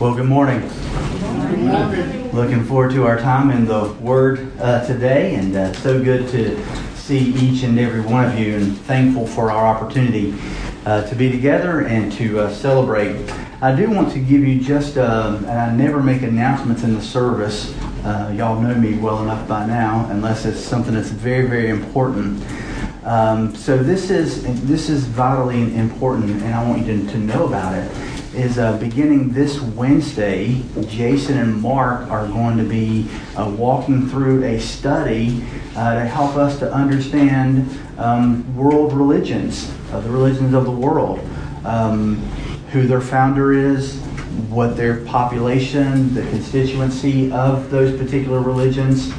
Well, good morning. Looking forward to our time in the Word uh, today, and uh, so good to see each and every one of you, and thankful for our opportunity uh, to be together and to uh, celebrate. I do want to give you just, um, and I never make announcements in the service. Uh, y'all know me well enough by now, unless it's something that's very, very important. Um, so this is this is vitally important, and I want you to, to know about it is uh, beginning this Wednesday. Jason and Mark are going to be uh, walking through a study uh, to help us to understand um, world religions, uh, the religions of the world, um, who their founder is, what their population, the constituency of those particular religions,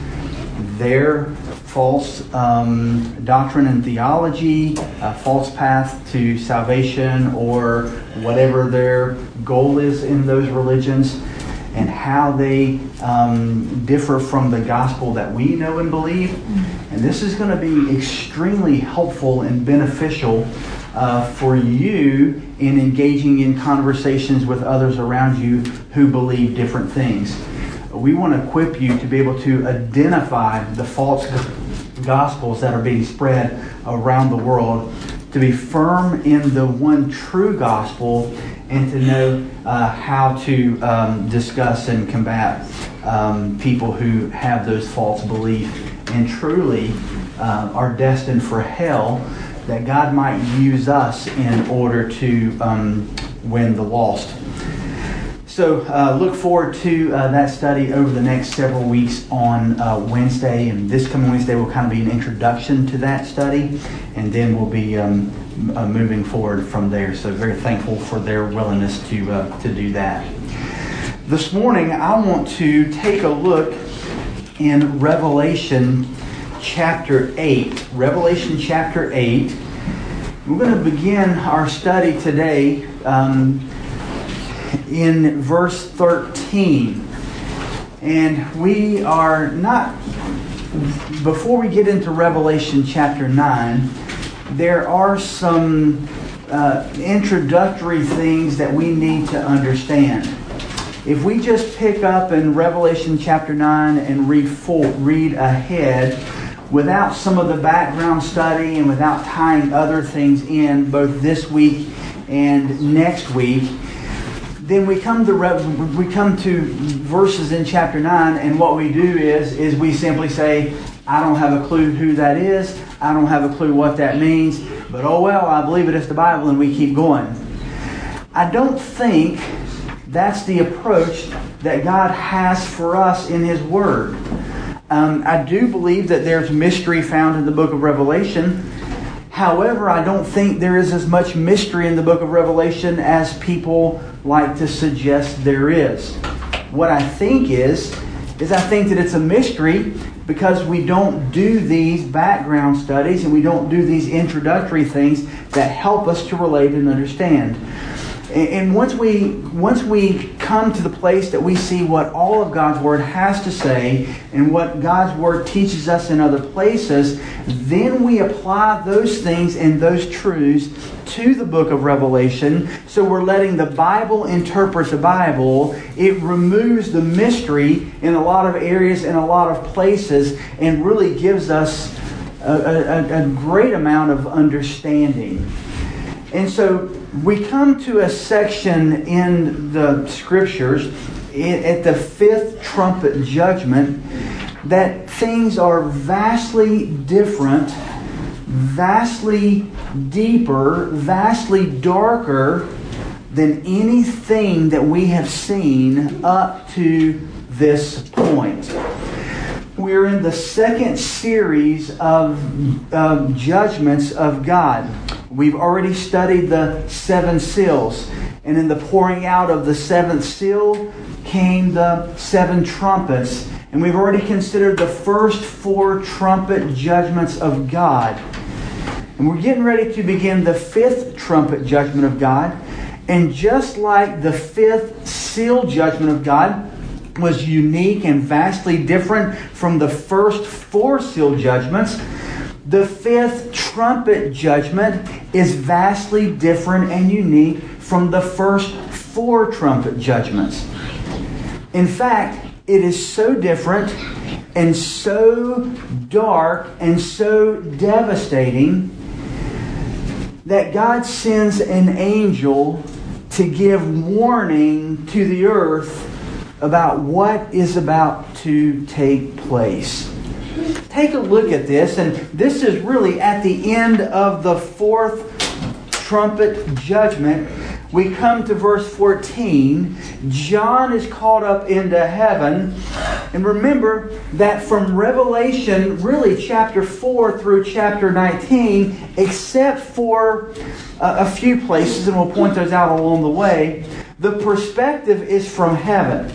their false um, doctrine and theology, a false path to salvation, or whatever their goal is in those religions, and how they um, differ from the gospel that we know and believe. And this is going to be extremely helpful and beneficial uh, for you in engaging in conversations with others around you who believe different things. We want to equip you to be able to identify the false gospels that are being spread around the world, to be firm in the one true gospel, and to know uh, how to um, discuss and combat um, people who have those false beliefs and truly uh, are destined for hell, that God might use us in order to um, win the lost. So uh, look forward to uh, that study over the next several weeks on uh, Wednesday, and this coming Wednesday will kind of be an introduction to that study, and then we'll be um, uh, moving forward from there. So very thankful for their willingness to uh, to do that. This morning, I want to take a look in Revelation chapter eight. Revelation chapter eight. We're going to begin our study today. Um, in verse 13. And we are not, before we get into Revelation chapter 9, there are some uh, introductory things that we need to understand. If we just pick up in Revelation chapter 9 and read, full, read ahead, without some of the background study and without tying other things in both this week and next week, then we come to we come to verses in chapter 9 and what we do is is we simply say I don't have a clue who that is. I don't have a clue what that means. But oh well, I believe it is the Bible and we keep going. I don't think that's the approach that God has for us in His Word. Um, I do believe that there's mystery found in the book of Revelation. However, I don't think there is as much mystery in the book of Revelation as people like to suggest there is. What I think is, is I think that it's a mystery because we don't do these background studies and we don't do these introductory things that help us to relate and understand. And once we once we come to the place that we see what all of God's word has to say and what God's word teaches us in other places, then we apply those things and those truths to the book of Revelation. So we're letting the Bible interpret the Bible. It removes the mystery in a lot of areas in a lot of places and really gives us a, a, a great amount of understanding. And so we come to a section in the scriptures at the fifth trumpet judgment that things are vastly different, vastly deeper, vastly darker than anything that we have seen up to this point. We're in the second series of, of judgments of God. We've already studied the seven seals. And in the pouring out of the seventh seal came the seven trumpets. And we've already considered the first four trumpet judgments of God. And we're getting ready to begin the fifth trumpet judgment of God. And just like the fifth seal judgment of God was unique and vastly different from the first four seal judgments, the fifth trumpet judgment is vastly different and unique from the first four trumpet judgments. In fact, it is so different and so dark and so devastating that God sends an angel to give warning to the earth about what is about to take place. Take a look at this, and this is really at the end of the fourth trumpet judgment we come to verse 14. John is caught up into heaven. And remember that from Revelation, really chapter 4 through chapter 19, except for uh, a few places, and we'll point those out along the way, the perspective is from heaven.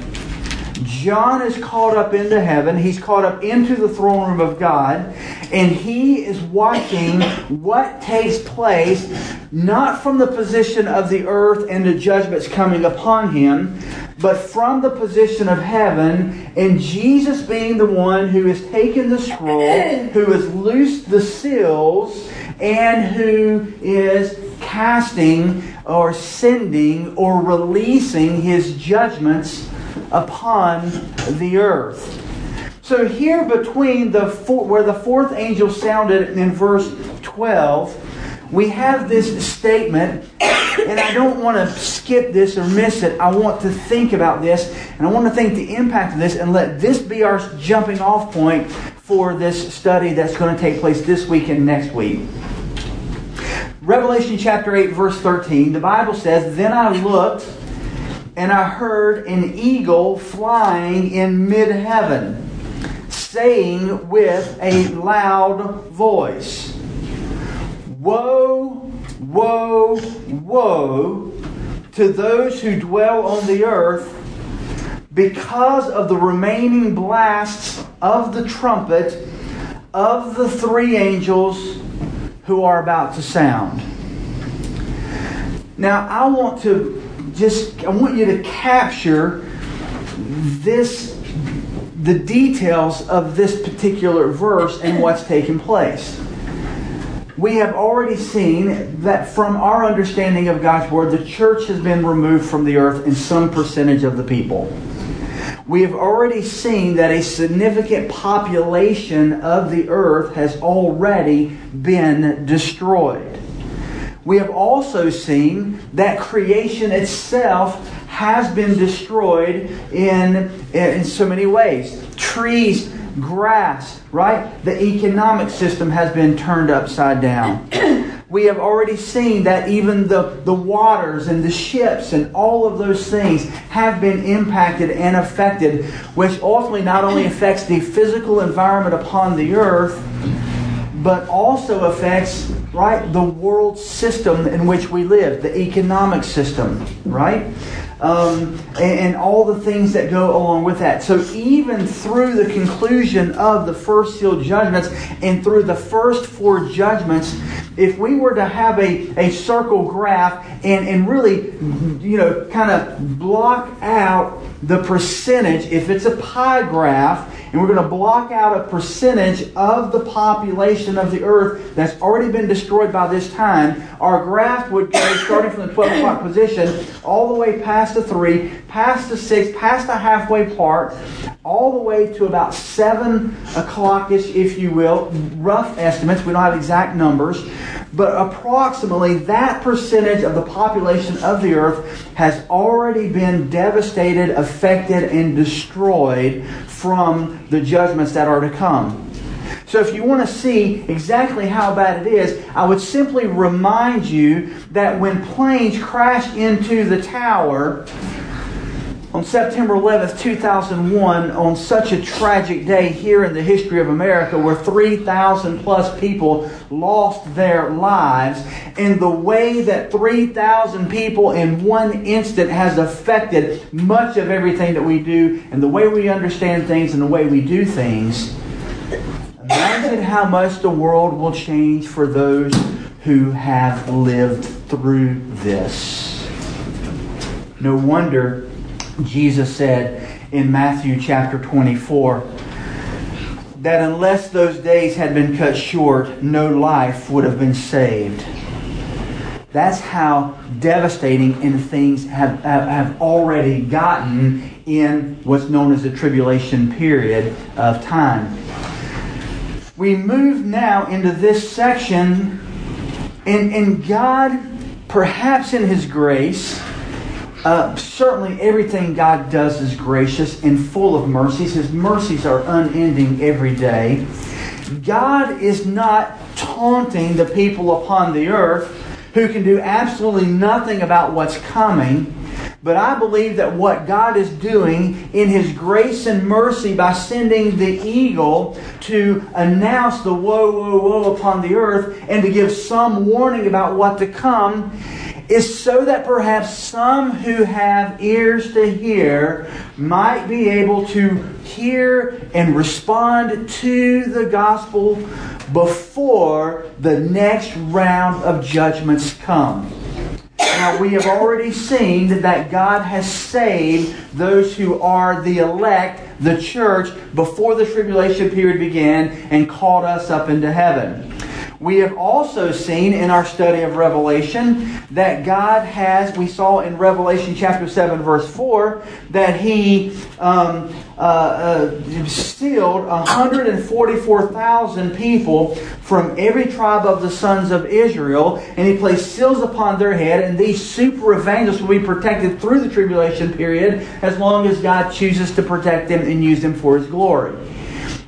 John is caught up into heaven. He's caught up into the throne room of God. And he is watching what takes place, not from the position of the earth and the judgments coming upon him, but from the position of heaven. And Jesus being the one who has taken the scroll, who has loosed the seals, and who is casting or sending or releasing his judgments upon the earth. So here between the four, where the fourth angel sounded in verse 12, we have this statement, and I don't want to skip this or miss it. I want to think about this, and I want to think the impact of this, and let this be our jumping off point for this study that's going to take place this week and next week. Revelation chapter 8, verse 13, the Bible says, Then I looked and I heard an eagle flying in mid heaven, saying with a loud voice, Woe, woe, woe to those who dwell on the earth because of the remaining blasts of the trumpet of the three angels who are about to sound. Now, I want to just I want you to capture this the details of this particular verse and what's taking place. We have already seen that from our understanding of God's Word, the church has been removed from the earth in some percentage of the people. We have already seen that a significant population of the earth has already been destroyed we have also seen that creation itself has been destroyed in, in so many ways. Trees, grass, right? The economic system has been turned upside down. we have already seen that even the, the waters and the ships and all of those things have been impacted and affected, which ultimately not only affects the physical environment upon the earth, but also affects right the world system in which we live, the economic system, right? Um, and, and, all the things that go along with that. So, even through the conclusion of the first sealed judgments and through the first four judgments, if we were to have a, a circle graph and, and really, you know, kind of block out the percentage, if it's a pie graph, and we're going to block out a percentage of the population of the earth that's already been destroyed by this time, our graph would go starting from the 12 o'clock position all the way past the 3, past the 6, past the halfway part, all the way to about 7 o'clock-ish, if you will. Rough estimates, we don't have exact numbers but approximately that percentage of the population of the earth has already been devastated, affected, and destroyed from the judgments that are to come. So, if you want to see exactly how bad it is, I would simply remind you that when planes crash into the tower, on September 11th, 2001, on such a tragic day here in the history of America, where 3,000 plus people lost their lives, and the way that 3,000 people in one instant has affected much of everything that we do, and the way we understand things and the way we do things, imagine how much the world will change for those who have lived through this. No wonder Jesus said in Matthew chapter 24 that unless those days had been cut short, no life would have been saved. That's how devastating and things have, have, already gotten in what's known as the tribulation period of time. We move now into this section, and, and God, perhaps in His grace, uh, certainly, everything God does is gracious and full of mercies. His mercies are unending every day. God is not taunting the people upon the earth who can do absolutely nothing about what's coming. But I believe that what God is doing in His grace and mercy by sending the eagle to announce the woe, woe, woe upon the earth and to give some warning about what to come is so that perhaps some who have ears to hear might be able to hear and respond to the gospel before the next round of judgments come. Now, we have already seen that God has saved those who are the elect, the church, before the tribulation period began and called us up into heaven. We have also seen in our study of Revelation that God has, we saw in Revelation chapter 7, verse 4, that He um, uh, uh, sealed 144,000 people from every tribe of the sons of Israel, and He placed seals upon their head, and these super evangelists will be protected through the tribulation period as long as God chooses to protect them and use them for His glory.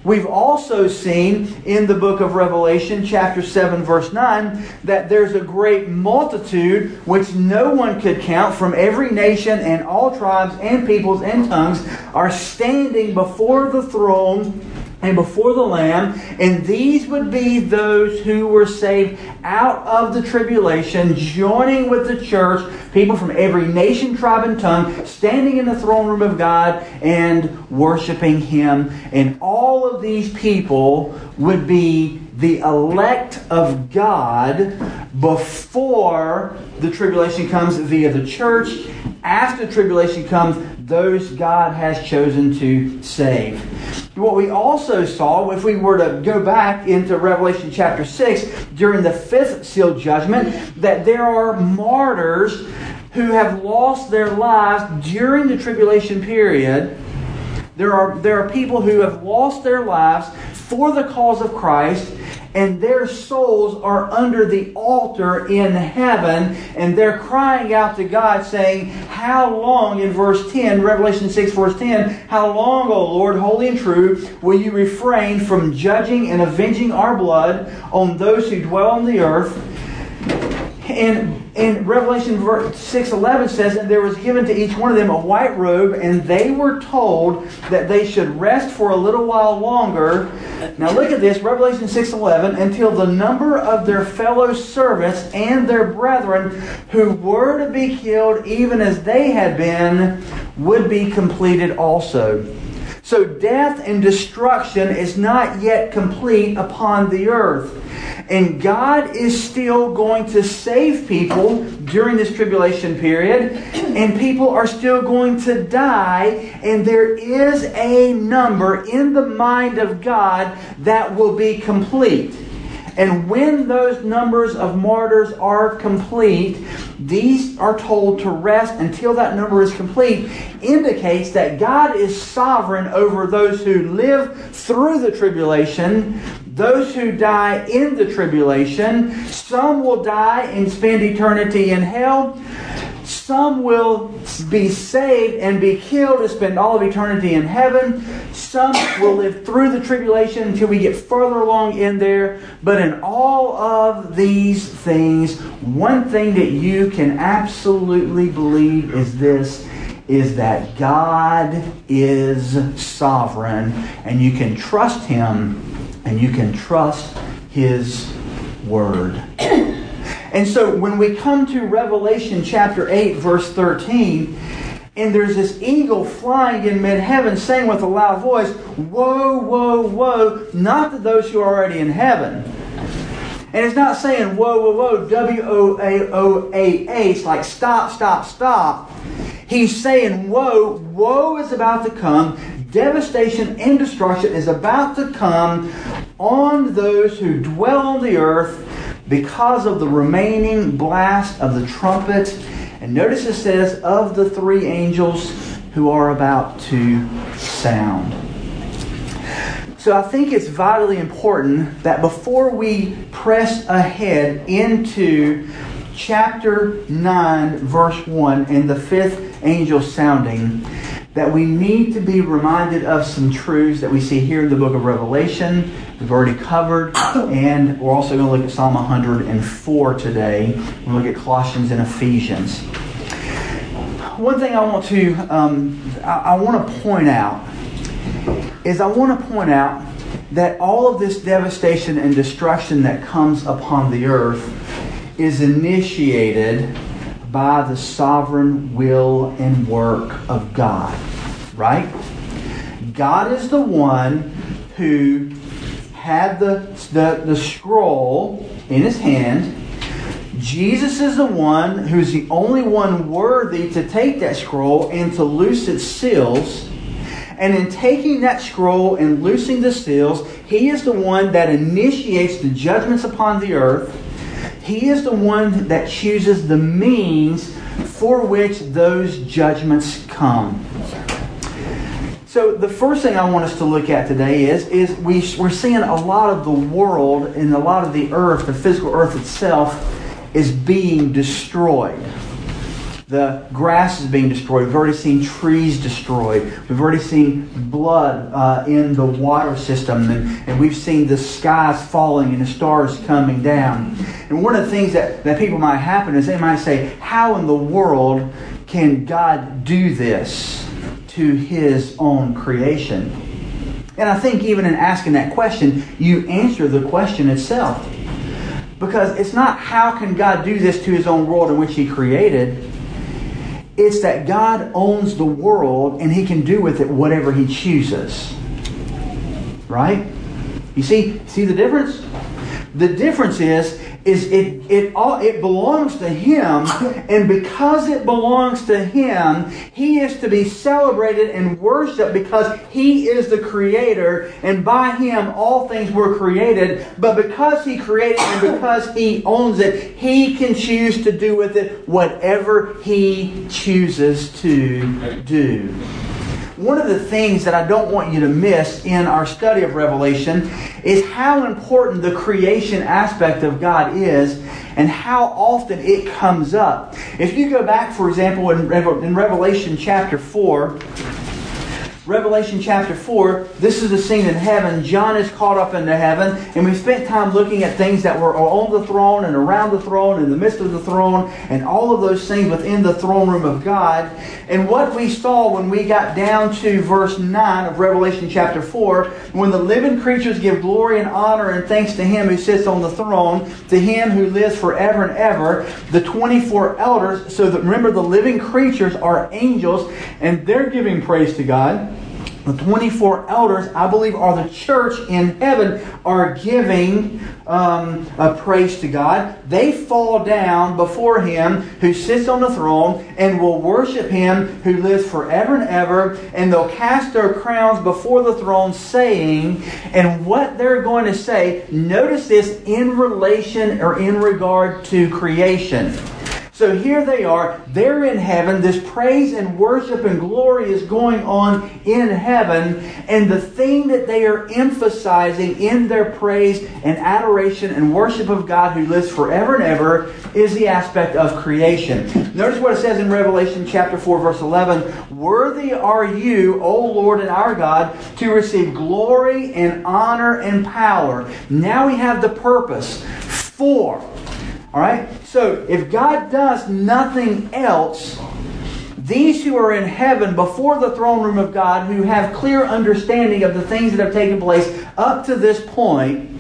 We've also seen in the book of Revelation, chapter 7, verse 9, that there's a great multitude which no one could count from every nation and all tribes and peoples and tongues are standing before the throne and before the Lamb, and these would be those who were saved out of the tribulation, joining with the church, people from every nation, tribe, and tongue, standing in the throne room of God and worshiping Him. And all of these people would be the elect of God before the tribulation comes via the church. After tribulation comes, those God has chosen to save. What we also saw, if we were to go back into Revelation chapter 6, during the fifth seal judgment, that there are martyrs who have lost their lives during the tribulation period. There are, there are people who have lost their lives for the cause of Christ and their souls are under the altar in heaven, and they're crying out to God, saying, How long, in verse 10, Revelation 6, verse 10, how long, O Lord, holy and true, will you refrain from judging and avenging our blood on those who dwell on the earth? And in Revelation 6:11 says, "And there was given to each one of them a white robe, and they were told that they should rest for a little while longer." Now look at this, Revelation 6:11, until the number of their fellow servants and their brethren who were to be killed even as they had been would be completed also. So death and destruction is not yet complete upon the earth. And God is still going to save people during this tribulation period, and people are still going to die, and there is a number in the mind of God that will be complete. And when those numbers of martyrs are complete, these are told to rest until that number is complete, indicates that God is sovereign over those who live through the tribulation, those who die in the tribulation. Some will die and spend eternity in hell. Some will be saved and be killed and spend all of eternity in heaven. Some will live through the tribulation until we get further along in there. But in all of these things, one thing that you can absolutely believe is this is that God is sovereign and you can trust Him and you can trust His Word. And so when we come to Revelation chapter 8, verse 13, and there's this eagle flying in mid heaven saying with a loud voice, Woe, woe, woe, not to those who are already in heaven. And it's not saying whoa, whoa, whoa, W O A O A H, like stop, stop, stop. He's saying, Woe, woe is about to come. Devastation and destruction is about to come on those who dwell on the earth because of the remaining blast of the trumpet. And notice it says, of the three angels who are about to sound. So I think it's vitally important that before we press ahead into chapter 9, verse 1, and the fifth angel sounding, that we need to be reminded of some truths that we see here in the book of Revelation. We've already covered, and we're also going to look at Psalm 104 today. We'll look at Colossians and Ephesians. One thing I want to um, I, I want to point out is I want to point out that all of this devastation and destruction that comes upon the earth is initiated by the sovereign will and work of God. Right? God is the one who had the, the, the scroll in his hand. Jesus is the one who's the only one worthy to take that scroll and to loose its seals. And in taking that scroll and loosing the seals, he is the one that initiates the judgments upon the earth he is the one that chooses the means for which those judgments come. So the first thing I want us to look at today is, is we, we're seeing a lot of the world and a lot of the earth, the physical earth itself, is being destroyed. The grass is being destroyed. We've already seen trees destroyed. We've already seen blood uh, in the water system. And, and we've seen the skies falling and the stars coming down. And one of the things that, that people might happen is they might say, How in the world can God do this to his own creation? And I think even in asking that question, you answer the question itself. Because it's not how can God do this to his own world in which he created it's that God owns the world and he can do with it whatever he chooses. Right? You see, see the difference? The difference is is it it all it belongs to him and because it belongs to him he is to be celebrated and worshiped because he is the creator and by him all things were created. But because he created and because he owns it he can choose to do with it whatever he chooses to do one of the things that I don't want you to miss in our study of Revelation is how important the creation aspect of God is and how often it comes up. If you go back, for example, in, Revelation chapter 4, Revelation chapter 4, this is the scene in heaven. John is caught up into heaven, and we spent time looking at things that were on the throne and around the throne, in the midst of the throne, and all of those things within the throne room of God. And what we saw when we got down to verse 9 of Revelation chapter 4, when the living creatures give glory and honor and thanks to Him who sits on the throne, to Him who lives forever and ever, the 24 elders, so that remember the living creatures are angels, and they're giving praise to God. The 24 elders, I believe, are the church in heaven, are giving um, a praise to God. They fall down before Him who sits on the throne and will worship Him who lives forever and ever. And they'll cast their crowns before the throne, saying, and what they're going to say, notice this in relation or in regard to creation. So here they are, they're in heaven. This praise and worship and glory is going on in heaven. And the thing that they are emphasizing in their praise and adoration and worship of God who lives forever and ever is the aspect of creation. Notice what it says in Revelation chapter 4, verse 11 Worthy are you, O Lord and our God, to receive glory and honor and power. Now we have the purpose for all right? So if God does nothing else, these who are in heaven before the throne room of God, who have clear understanding of the things that have taken place up to this point,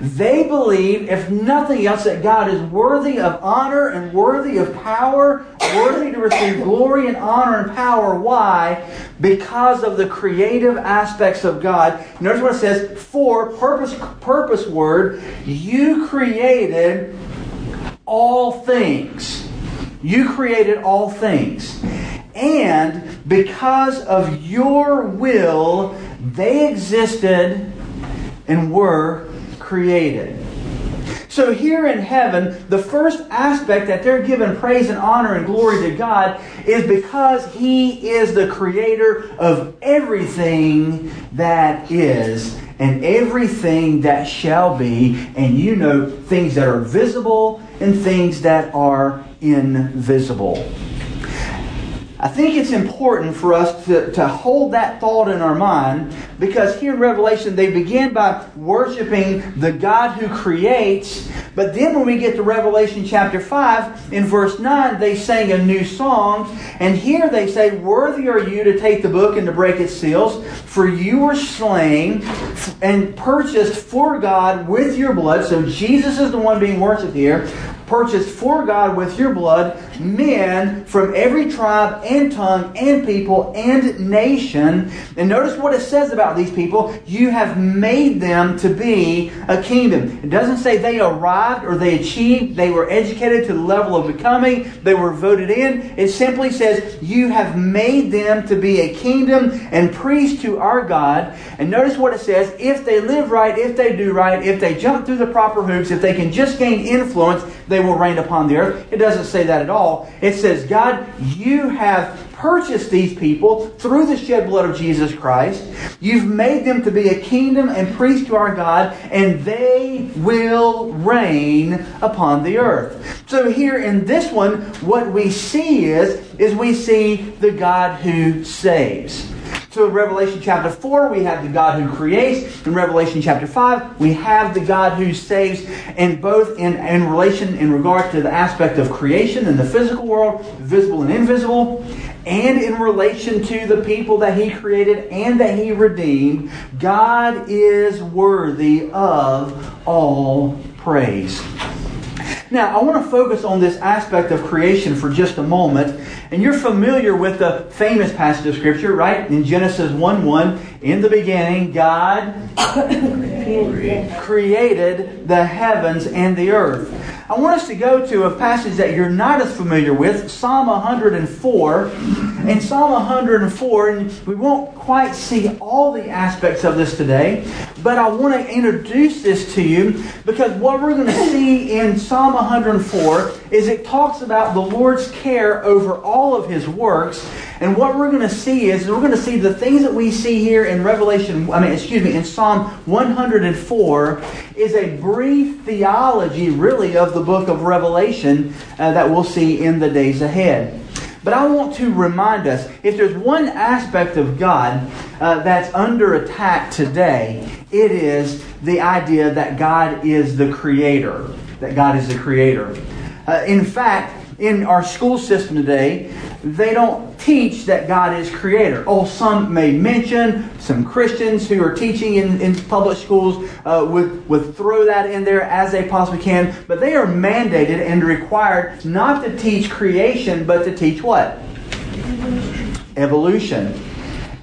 they believe, if nothing else, that God is worthy of honor and worthy of power, worthy to receive glory and honor and power. Why? Because of the creative aspects of God. Notice what it says, for purpose, purpose word, you created all things. You created all things. And because of your will, they existed and were created. So here in heaven, the first aspect that they're given praise and honor and glory to God is because He is the creator of everything that is and everything that shall be, and you know things that are visible and things that are invisible. I think it's important for us to, to hold that thought in our mind because here in Revelation they begin by worshiping the God who creates, but then when we get to Revelation chapter 5, in verse 9, they sang a new song, and here they say, Worthy are you to take the book and to break its seals, for you were slain and purchased for God with your blood. So Jesus is the one being worshipped here purchased for God with your blood men from every tribe and tongue and people and nation. And notice what it says about these people. You have made them to be a kingdom. It doesn't say they arrived or they achieved, they were educated to the level of becoming, they were voted in. It simply says, You have made them to be a kingdom and priests to our God. And notice what it says if they live right, if they do right, if they jump through the proper hoops, if they can just gain influence, they will reign upon the earth. It doesn't say that at all. It says, God, you have purchased these people through the shed blood of Jesus Christ. You've made them to be a kingdom and priest to our God, and they will reign upon the earth. So here in this one, what we see is, is we see the God who saves. So in Revelation chapter 4, we have the God who creates. In Revelation chapter 5, we have the God who saves. And both in, in relation, in regard to the aspect of creation in the physical world, visible and invisible, and in relation to the people that He created and that He redeemed, God is worthy of all praise. Now, I want to focus on this aspect of creation for just a moment. And you're familiar with the famous passage of Scripture, right? In Genesis 1 1, in the beginning, God created the heavens and the earth. I want us to go to a passage that you're not as familiar with, Psalm 104. In Psalm 104, and we won't quite see all the aspects of this today, but I want to introduce this to you because what we're going to see in Psalm 104 is it talks about the Lord's care over all of his works. And what we're going to see is we're going to see the things that we see here in Revelation, I mean, excuse me, in Psalm 104 is a brief theology, really, of the book of Revelation uh, that we'll see in the days ahead. But I want to remind us if there's one aspect of God uh, that's under attack today, it is the idea that God is the creator. That God is the creator. Uh, in fact, in our school system today, they don't teach that God is creator. Oh, some may mention, some Christians who are teaching in, in public schools uh, would, would throw that in there as they possibly can, but they are mandated and required not to teach creation, but to teach what? Evolution.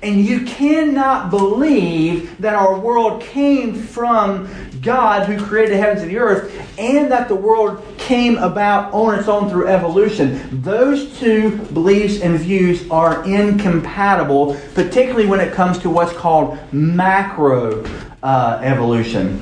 And you cannot believe that our world came from God who created the heavens and the earth, and that the world came about on its own through evolution. Those two beliefs and views are incompatible, particularly when it comes to what's called macro uh, evolution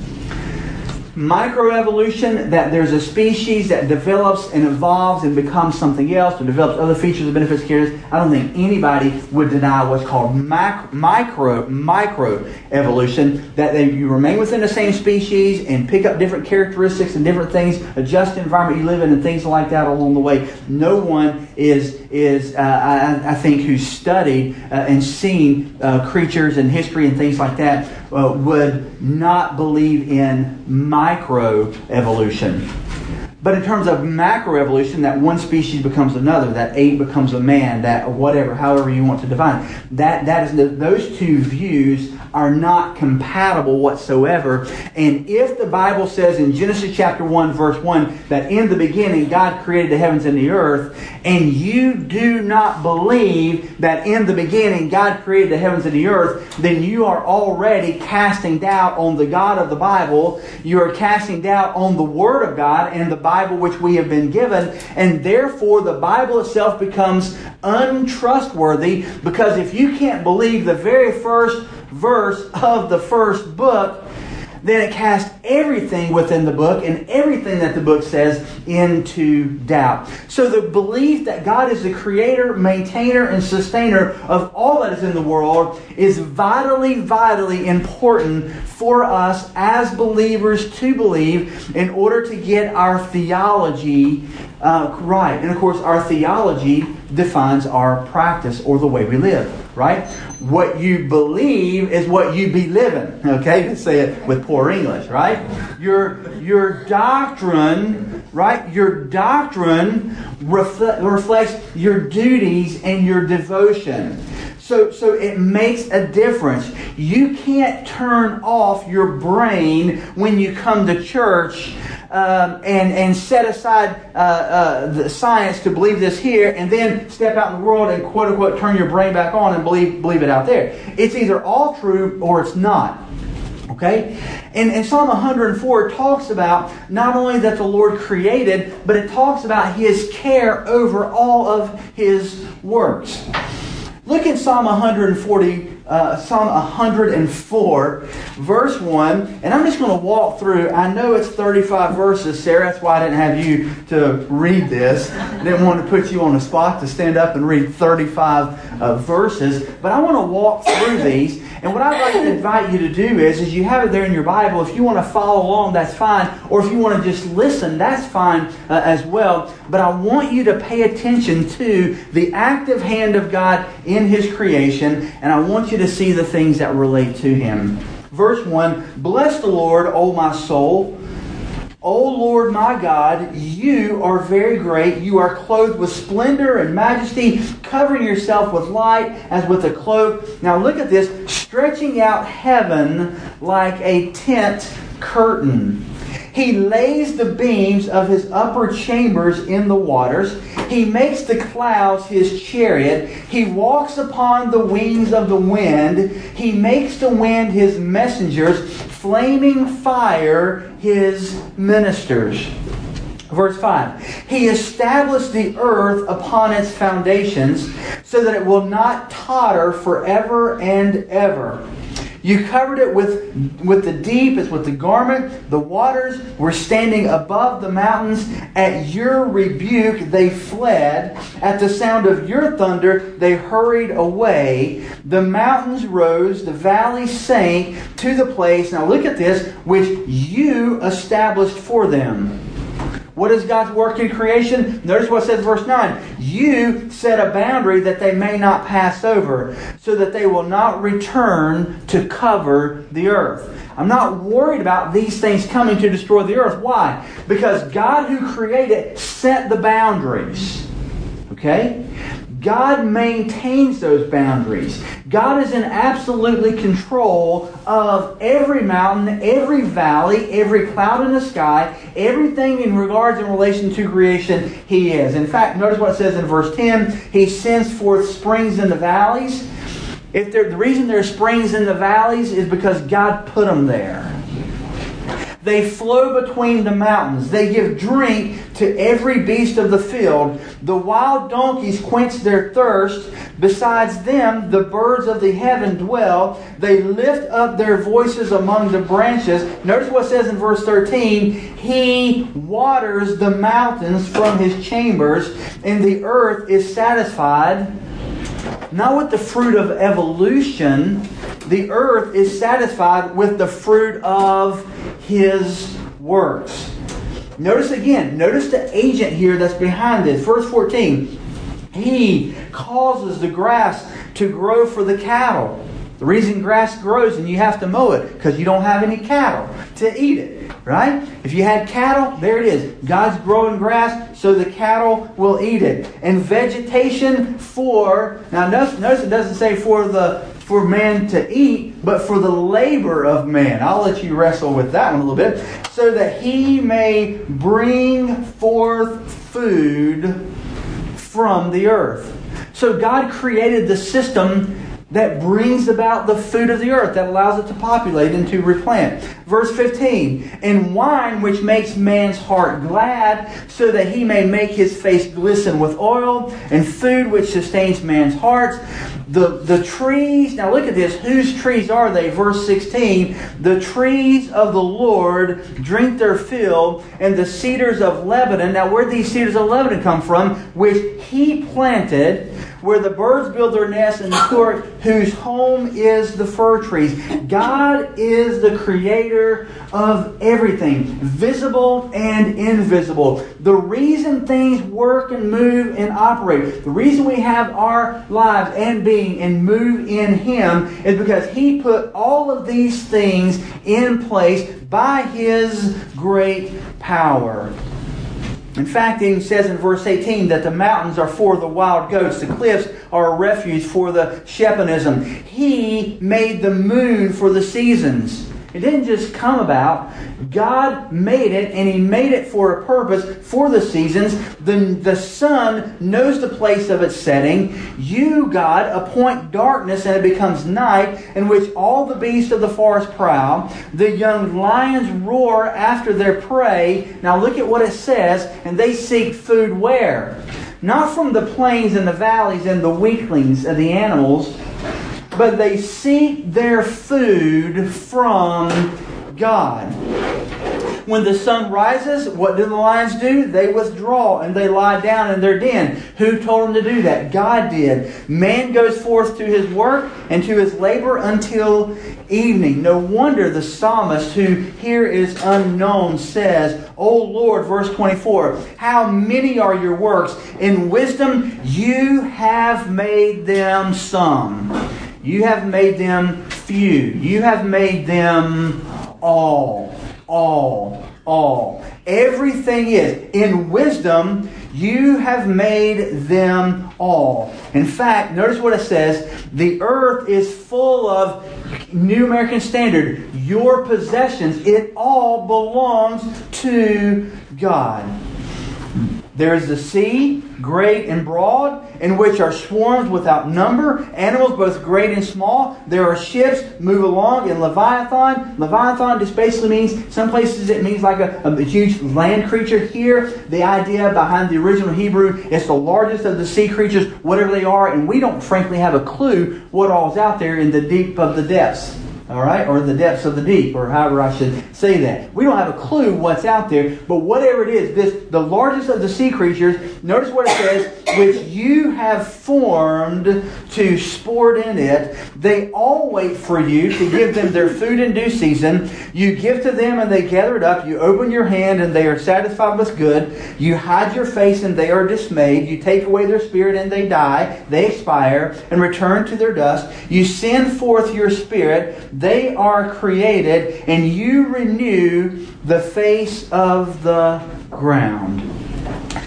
microevolution, that there's a species that develops and evolves and becomes something else or develops other features and benefits characters. I don't think anybody would deny what's called macro, micro microevolution, that they, you remain within the same species and pick up different characteristics and different things, adjust the environment you live in and things like that along the way. No one is, is uh, I, I, think, who's studied uh, and seen uh, creatures and history and things like that uh, would not believe in microevolution. But in terms of macroevolution, that one species becomes another, that ape becomes a man, that whatever, however you want to define, it, that that is those two views are not compatible whatsoever. And if the Bible says in Genesis chapter 1, verse 1, that in the beginning God created the heavens and the earth, and you do not believe that in the beginning God created the heavens and the earth, then you are already casting doubt on the God of the Bible. You are casting doubt on the Word of God and the Bible which we have been given, and therefore the Bible itself becomes untrustworthy because if you can't believe the very first verse of the first book, then it casts everything within the book and everything that the book says into doubt. So the belief that God is the creator, maintainer, and sustainer of all that is in the world is vitally, vitally important for us as believers to believe in order to get our theology uh, right. And of course, our theology defines our practice or the way we live, right? What you believe is what you be living, okay? To say it with poor English, right? Your, your doctrine, right? Your doctrine refle- reflects your duties and your devotion. So, so it makes a difference. You can't turn off your brain when you come to church um, and, and set aside uh, uh, the science to believe this here, and then step out in the world and quote unquote turn your brain back on and believe, believe it out there. It's either all true or it's not. Okay? And, and Psalm 104 talks about not only that the Lord created, but it talks about his care over all of his works. Look at Psalm 140 uh, Psalm 104, verse 1. And I'm just going to walk through. I know it's 35 verses, Sarah. That's why I didn't have you to read this. I didn't want to put you on the spot to stand up and read 35 uh, verses. But I want to walk through these. And what I'd like to invite you to do is, is you have it there in your Bible. If you want to follow along, that's fine. Or if you want to just listen, that's fine uh, as well. But I want you to pay attention to the active hand of God in His creation. And I want you to see the things that relate to Him. Verse 1 Bless the Lord, O my soul. O Lord my God, you are very great. You are clothed with splendor and majesty, covering yourself with light as with a cloak. Now look at this stretching out heaven like a tent curtain. He lays the beams of his upper chambers in the waters. He makes the clouds his chariot. He walks upon the wings of the wind. He makes the wind his messengers, flaming fire his ministers. Verse 5 He established the earth upon its foundations so that it will not totter forever and ever. You covered it with, with the deep as with the garment. The waters were standing above the mountains. At your rebuke, they fled. At the sound of your thunder, they hurried away. The mountains rose, the valleys sank to the place. Now look at this, which you established for them. What is God's work in creation? Notice what it says verse 9. You set a boundary that they may not pass over, so that they will not return to cover the earth. I'm not worried about these things coming to destroy the earth. Why? Because God who created set the boundaries. Okay? God maintains those boundaries. God is in absolutely control of every mountain, every valley, every cloud in the sky, everything in regards in relation to creation, He is. In fact, notice what it says in verse 10 He sends forth springs in the valleys. If the reason there's springs in the valleys is because God put them there. They flow between the mountains. They give drink to every beast of the field. The wild donkeys quench their thirst. Besides them, the birds of the heaven dwell. They lift up their voices among the branches. Notice what it says in verse 13 He waters the mountains from his chambers, and the earth is satisfied. Not with the fruit of evolution, the earth is satisfied with the fruit of his works. Notice again, notice the agent here that's behind this. Verse 14. He causes the grass to grow for the cattle. The reason grass grows and you have to mow it because you don't have any cattle to eat it, right? If you had cattle, there it is. God's growing grass so the cattle will eat it. And vegetation for, now notice, notice it doesn't say for the for man to eat, but for the labor of man. I'll let you wrestle with that one a little bit. So that he may bring forth food from the earth. So God created the system that brings about the food of the earth, that allows it to populate and to replant. Verse 15, and wine which makes man's heart glad, so that he may make his face glisten with oil, and food which sustains man's hearts. The, the trees, now look at this, whose trees are they? Verse 16, the trees of the Lord drink their fill, and the cedars of Lebanon. Now, where these cedars of Lebanon come from? Which he planted where the birds build their nests, and the stork whose home is the fir trees. God is the creator of everything, visible and invisible. The reason things work and move and operate, the reason we have our lives and being and move in Him is because He put all of these things in place by His great power. In fact, it says in verse 18 that the mountains are for the wild goats, the cliffs are a refuge for the Shephanim. He made the moon for the seasons. It didn't just come about. God made it, and He made it for a purpose for the seasons. The, the sun knows the place of its setting. You, God, appoint darkness, and it becomes night, in which all the beasts of the forest prowl. The young lions roar after their prey. Now look at what it says, and they seek food where? Not from the plains and the valleys and the weaklings of the animals but they seek their food from God. When the sun rises, what do the lions do? They withdraw and they lie down in their den. Who told them to do that? God did. Man goes forth to his work and to his labor until evening. No wonder the psalmist, who here is unknown, says, O Lord, verse 24, how many are your works? In wisdom you have made them some. You have made them few. You have made them all. All. All. Everything is. In wisdom, you have made them all. In fact, notice what it says the earth is full of New American Standard, your possessions. It all belongs to God. There is the sea, great and broad, in which are swarms without number, animals both great and small. There are ships move along in Leviathan. Leviathan just basically means, some places it means like a, a huge land creature. Here, the idea behind the original Hebrew is the largest of the sea creatures, whatever they are, and we don't frankly have a clue what all's out there in the deep of the depths all right, or the depths of the deep, or however I should say that. We don't have a clue what's out there, but whatever it is, this the largest of the sea creatures. Notice what it says, which you have formed to sport in it. They all wait for you to give them their food in due season. You give to them, and they gather it up. You open your hand, and they are satisfied with good. You hide your face, and they are dismayed. You take away their spirit, and they die. They expire and return to their dust. You send forth your spirit they are created, and you renew the face of the ground.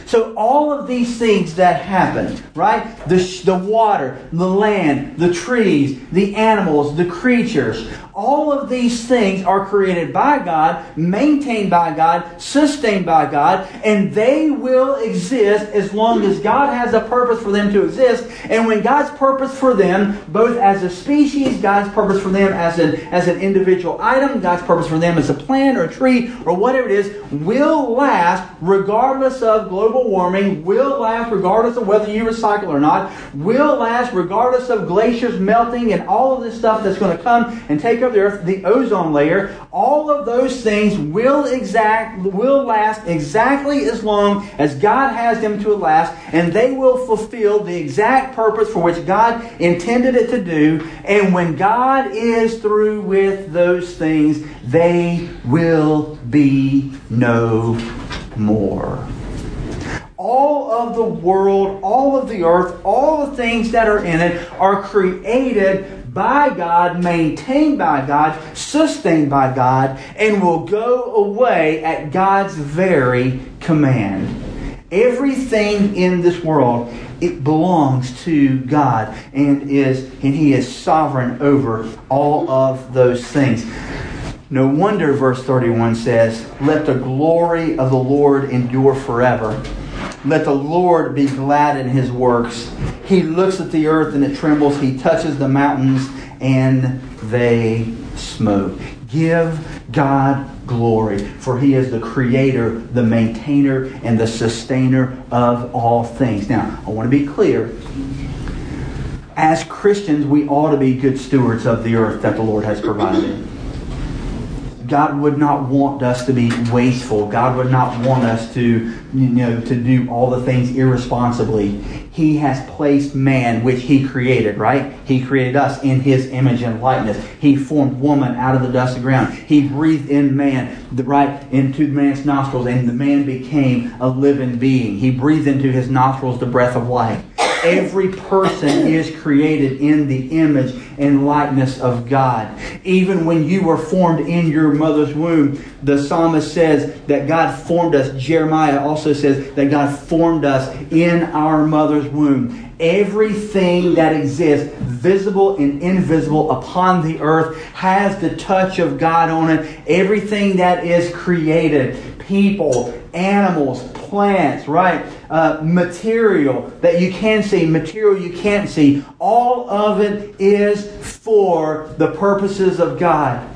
So, all of these things that happen, right? The, the water, the land, the trees, the animals, the creatures, all of these things are created by God, maintained by God, sustained by God, and they will exist as long as God has a purpose for them to exist. And when God's purpose for them, both as a species, God's purpose for them as an, as an individual item, God's purpose for them as a plant or a tree or whatever it is, will last regardless of global warming, will last regardless of whether you recycle or not, will last regardless of glaciers melting and all of this stuff that's going to come and take of the earth, the ozone layer, all of those things will exact will last exactly as long as God has them to last, and they will fulfill the exact purpose for which God intended it to do. And when God is through with those things, they will be no more all of the world, all of the earth, all the things that are in it are created by God, maintained by God, sustained by God, and will go away at God's very command. Everything in this world it belongs to God and is and he is sovereign over all of those things. No wonder verse 31 says, "Let the glory of the Lord endure forever." Let the Lord be glad in his works. He looks at the earth and it trembles. He touches the mountains and they smoke. Give God glory, for he is the creator, the maintainer, and the sustainer of all things. Now, I want to be clear. As Christians, we ought to be good stewards of the earth that the Lord has provided. God would not want us to be wasteful. God would not want us to, you know, to do all the things irresponsibly. He has placed man, which he created, right? He created us in his image and likeness. He formed woman out of the dust of the ground. He breathed in man, right, into man's nostrils, and the man became a living being. He breathed into his nostrils the breath of life. Every person is created in the image and likeness of God. Even when you were formed in your mother's womb, the psalmist says that God formed us. Jeremiah also says that God formed us in our mother's womb. Everything that exists, visible and invisible, upon the earth has the touch of God on it. Everything that is created, people, animals, plants, right? Uh, material that you can see, material you can't see. All of it is for the purposes of God.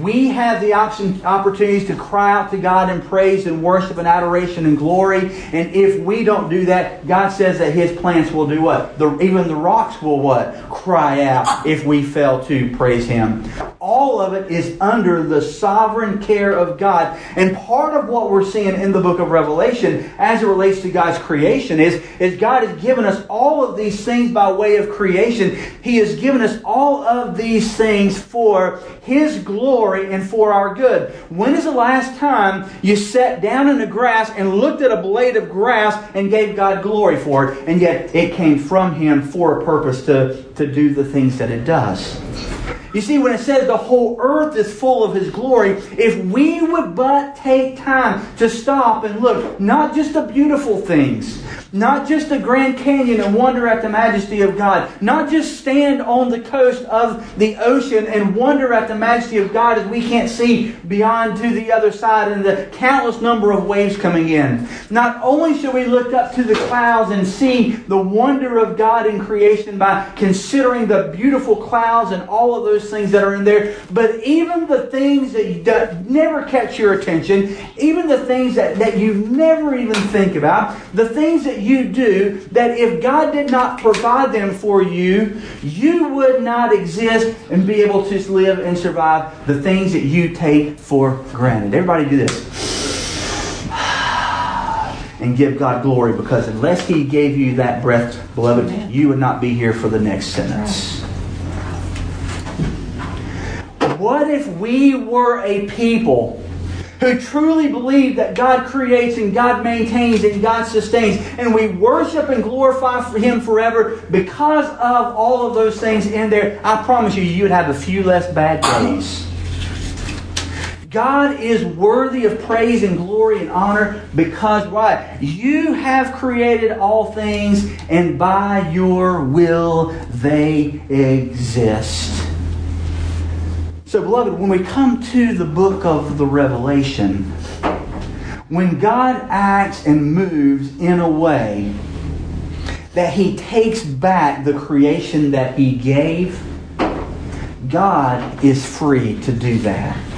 We have the option, opportunities to cry out to God in praise and worship and adoration and glory. And if we don't do that, God says that His plants will do what? The, even the rocks will what? Cry out if we fail to praise Him. All of it is under the sovereign care of God. And part of what we're seeing in the book of Revelation as it relates to God's creation is, is God has given us all of these things by way of creation. He has given us all of these things for His glory glory and for our good. When is the last time you sat down in the grass and looked at a blade of grass and gave God glory for it, and yet it came from Him for a purpose to, to do the things that it does? You see, when it says the whole earth is full of His glory, if we would but take time to stop and look, not just the beautiful things, not just the Grand Canyon and wonder at the majesty of God, not just stand on the coast of the ocean and wonder at the majesty of God as we can't see beyond to the other side and the countless number of waves coming in. Not only should we look up to the clouds and see the wonder of God in creation by considering the beautiful clouds and all of those things that are in there, but even the things that never catch your attention, even the things that, that you never even think about, the things that you do that if God did not provide them for you, you would not exist and be able to live and survive the things that you take for granted. Everybody do this. And give God glory because unless He gave you that breath, beloved, Amen. you would not be here for the next sentence. What if we were a people who truly believe that God creates and God maintains and God sustains, and we worship and glorify Him forever because of all of those things in there, I promise you, you would have a few less bad days. God is worthy of praise and glory and honor because why? You have created all things, and by your will they exist. So, beloved, when we come to the book of the Revelation, when God acts and moves in a way that He takes back the creation that He gave, God is free to do that.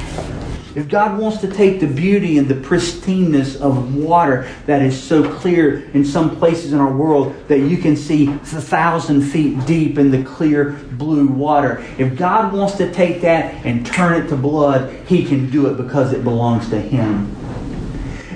If God wants to take the beauty and the pristineness of water that is so clear in some places in our world that you can see a thousand feet deep in the clear blue water, if God wants to take that and turn it to blood, He can do it because it belongs to Him.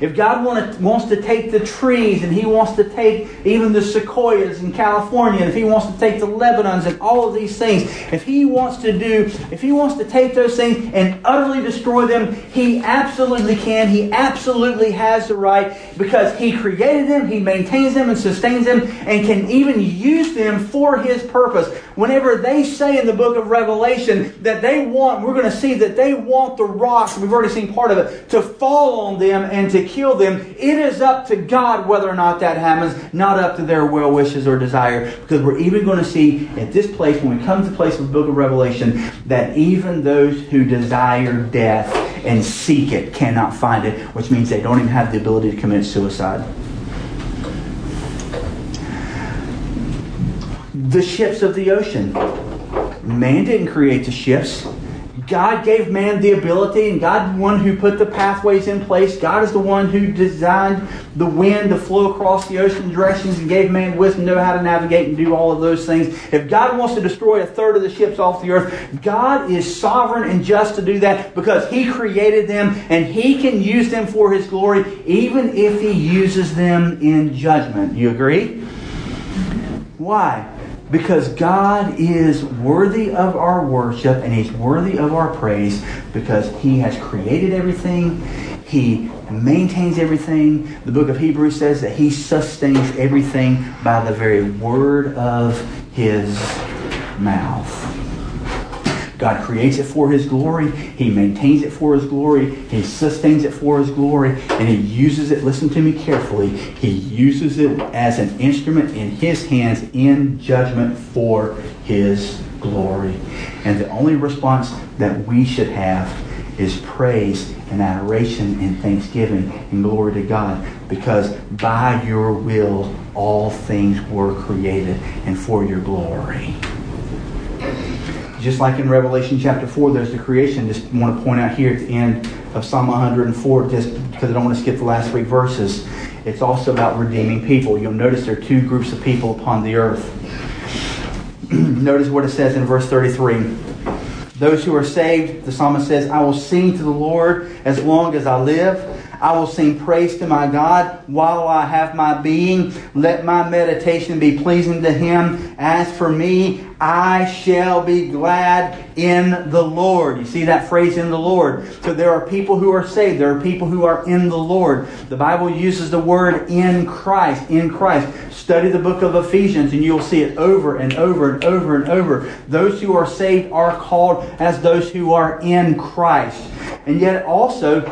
If God want wants to take the trees and He wants to take even the sequoias in California, and if He wants to take the Lebanons and all of these things, if He wants to do, if He wants to take those things and utterly destroy them, He absolutely can. He absolutely has the right because He created them, He maintains them and sustains them, and can even use them for His purpose. Whenever they say in the book of Revelation that they want, we're going to see that they want the rocks, we've already seen part of it, to fall on them and to heal them, it is up to God whether or not that happens, not up to their will, wishes, or desire. Because we're even going to see at this place, when we come to the place of the book of Revelation, that even those who desire death and seek it cannot find it, which means they don't even have the ability to commit suicide. The ships of the ocean. Man didn't create the ships. God gave man the ability, and God the one who put the pathways in place. God is the one who designed the wind to flow across the ocean directions and gave man wisdom to know how to navigate and do all of those things. If God wants to destroy a third of the ships off the earth, God is sovereign and just to do that because He created them and He can use them for His glory, even if He uses them in judgment. You agree? Why? Because God is worthy of our worship and He's worthy of our praise because He has created everything. He maintains everything. The book of Hebrews says that He sustains everything by the very word of His mouth. God creates it for His glory. He maintains it for His glory. He sustains it for His glory. And He uses it, listen to me carefully, He uses it as an instrument in His hands in judgment for His glory. And the only response that we should have is praise and adoration and thanksgiving and glory to God because by your will all things were created and for your glory just like in Revelation chapter 4, there's the creation. Just want to point out here at the end of Psalm 104, just because I don't want to skip the last three verses. It's also about redeeming people. You'll notice there are two groups of people upon the earth. notice what it says in verse 33. Those who are saved, the psalmist says, I will sing to the Lord as long as I live. I will sing praise to my God while I have my being. Let my meditation be pleasing to him. As for me, I shall be glad in the Lord. You see that phrase in the Lord. So there are people who are saved. There are people who are in the Lord. The Bible uses the word in Christ. In Christ. Study the book of Ephesians and you'll see it over and over and over and over. Those who are saved are called as those who are in Christ. And yet also,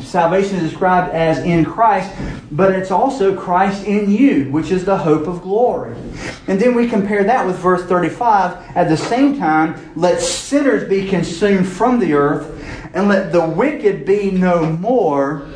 salvation is described as in Christ, but it's also Christ in you, which is the hope of glory. And then we compare that with verse 35. At the same time, let sinners be consumed from the earth, and let the wicked be no more.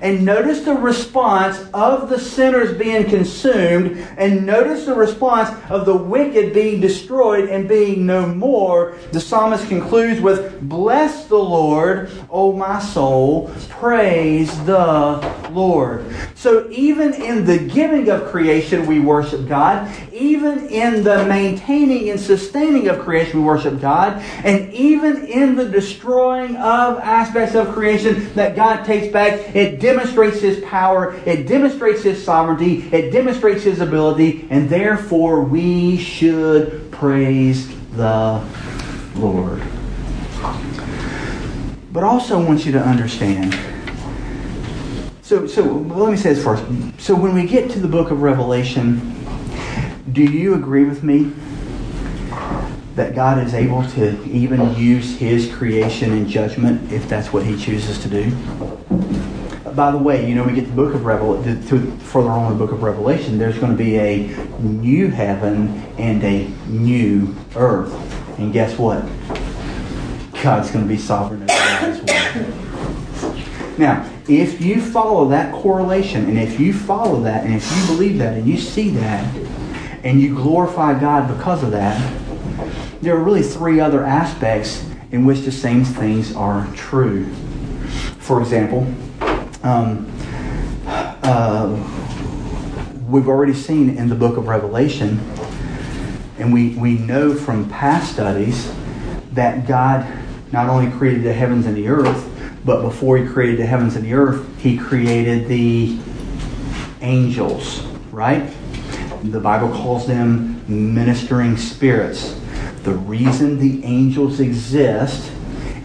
And notice the response of the sinners being consumed, and notice the response of the wicked being destroyed and being no more. The psalmist concludes with, Bless the Lord, O my soul, praise the Lord. So even in the giving of creation, we worship God. Even in the maintaining and sustaining of creation, we worship God. And even in the destroying of aspects of creation that God takes back, it demonstrates his power, it demonstrates his sovereignty, it demonstrates his ability, and therefore we should praise the Lord. But also I want you to understand. So, so let me say this first. So when we get to the book of Revelation, do you agree with me that God is able to even use his creation in judgment if that's what he chooses to do? By the way, you know, we get the book of Revelation, further on in the book of Revelation, there's going to be a new heaven and a new earth. And guess what? God's going to be sovereign as well. Now, if you follow that correlation, and if you follow that, and if you believe that, and you see that, and you glorify God because of that, there are really three other aspects in which the same things are true. For example, um, uh, we've already seen in the book of Revelation, and we, we know from past studies that God not only created the heavens and the earth, but before he created the heavens and the earth, he created the angels, right? The Bible calls them ministering spirits. The reason the angels exist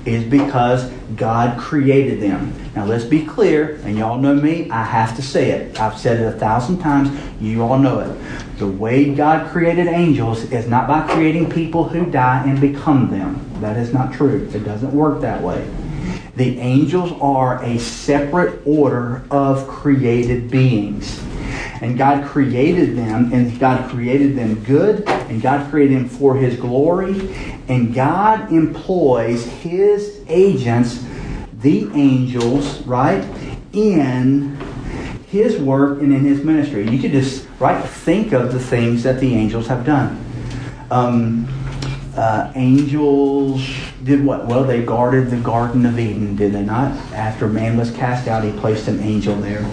is because God created them. Now let's be clear, and y'all know me, I have to say it. I've said it a thousand times, you all know it. The way God created angels is not by creating people who die and become them. That is not true. It doesn't work that way. The angels are a separate order of created beings. And God created them, and God created them good, and God created them for His glory. And God employs His agents, the angels, right, in His work and in His ministry. You could just, right, think of the things that the angels have done. Um, uh, angels did what? Well, they guarded the Garden of Eden, did they not? After man was cast out, he placed an angel there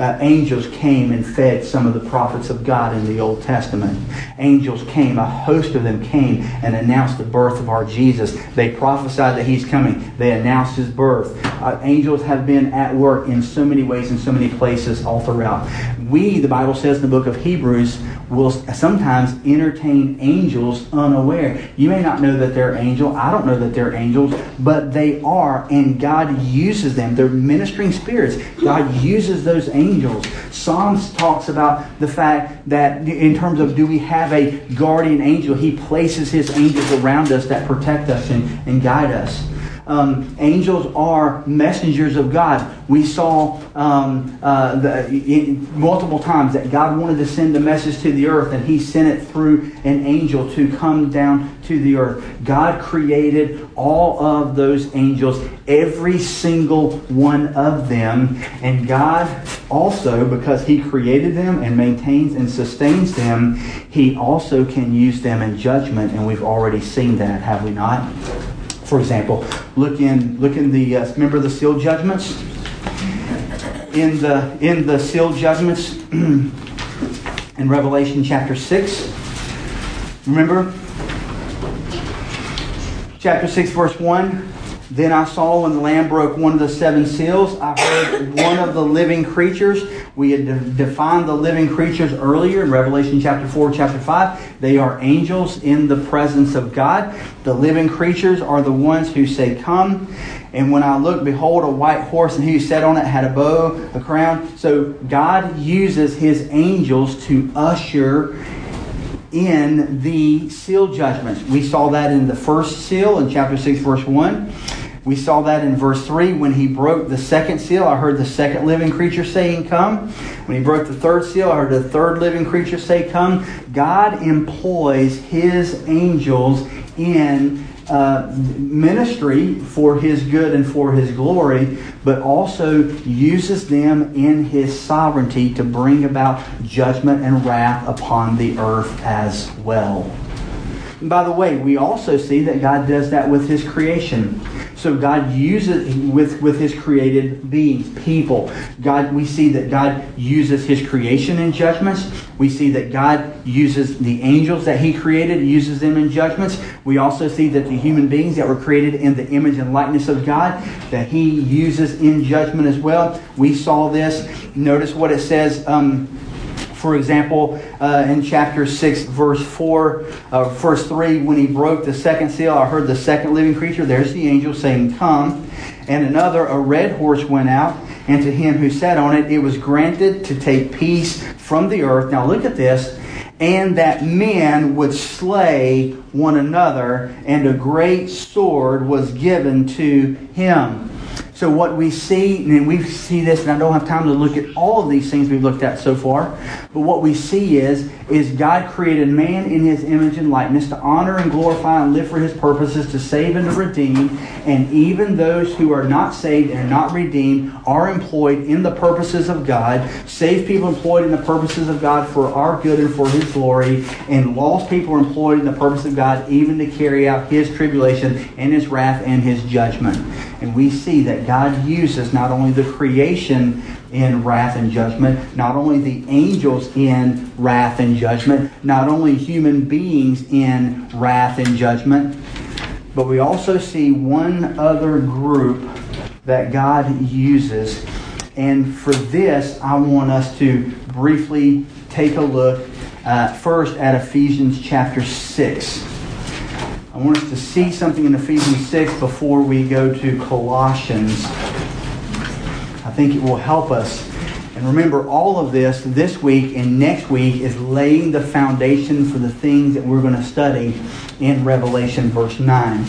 uh, angels came and fed some of the prophets of God in the Old Testament. Angels came, a host of them came and announced the birth of our Jesus. They prophesied that he's coming. They announced his birth. Uh, angels have been at work in so many ways in so many places all throughout. We, the Bible says in the book of Hebrews, will sometimes entertain angels unaware. You may not know that they're angels. I don't know that they're angels, but they are, and God uses them. They're ministering spirits. God uses those angels. Psalms talks about the fact that in terms of do we have a guardian angel, he places his angels around us that protect us and, and guide us um, angels are messengers of God. We saw um, uh, the, in, multiple times that God wanted to send a message to the earth, and He sent it through an angel to come down to the earth. God created all of those angels, every single one of them, and God also, because He created them and maintains and sustains them, He also can use them in judgment, and we've already seen that, have we not? For example, look in look in the uh, remember the seal judgments. In the in the seal judgments in Revelation chapter six. Remember chapter six verse one. Then I saw when the Lamb broke one of the seven seals, I heard one of the living creatures. We had de- defined the living creatures earlier in Revelation chapter 4, chapter 5. They are angels in the presence of God. The living creatures are the ones who say, Come. And when I looked, behold, a white horse, and he who sat on it had a bow, a crown. So God uses his angels to usher in the seal judgments. We saw that in the first seal in chapter 6, verse 1. We saw that in verse 3 when he broke the second seal. I heard the second living creature saying, Come. When he broke the third seal, I heard the third living creature say, Come. God employs his angels in uh, ministry for his good and for his glory, but also uses them in his sovereignty to bring about judgment and wrath upon the earth as well. And by the way, we also see that God does that with his creation. So God uses with with his created beings, people. God, we see that God uses his creation in judgments. We see that God uses the angels that he created, uses them in judgments. We also see that the human beings that were created in the image and likeness of God, that he uses in judgment as well. We saw this. Notice what it says. Um, for example, uh, in chapter 6, verse 4, uh, verse 3, when he broke the second seal, I heard the second living creature, there's the angel saying, Come. And another, a red horse went out, and to him who sat on it, it was granted to take peace from the earth. Now look at this. And that men would slay one another, and a great sword was given to him. So what we see, and we see this, and I don't have time to look at all of these things we've looked at so far, but what we see is, is God created man in his image and likeness to honor and glorify and live for his purposes, to save and to redeem. And even those who are not saved and not redeemed are employed in the purposes of God. Saved people employed in the purposes of God for our good and for his glory. And lost people are employed in the purpose of God even to carry out his tribulation and his wrath and his judgment. And we see that God uses not only the creation in wrath and judgment, not only the angels in wrath and judgment, not only human beings in wrath and judgment, but we also see one other group that God uses. And for this, I want us to briefly take a look uh, first at Ephesians chapter 6. I want us to see something in Ephesians 6 before we go to Colossians. I think it will help us. And remember, all of this this week and next week is laying the foundation for the things that we're going to study in Revelation, verse 9.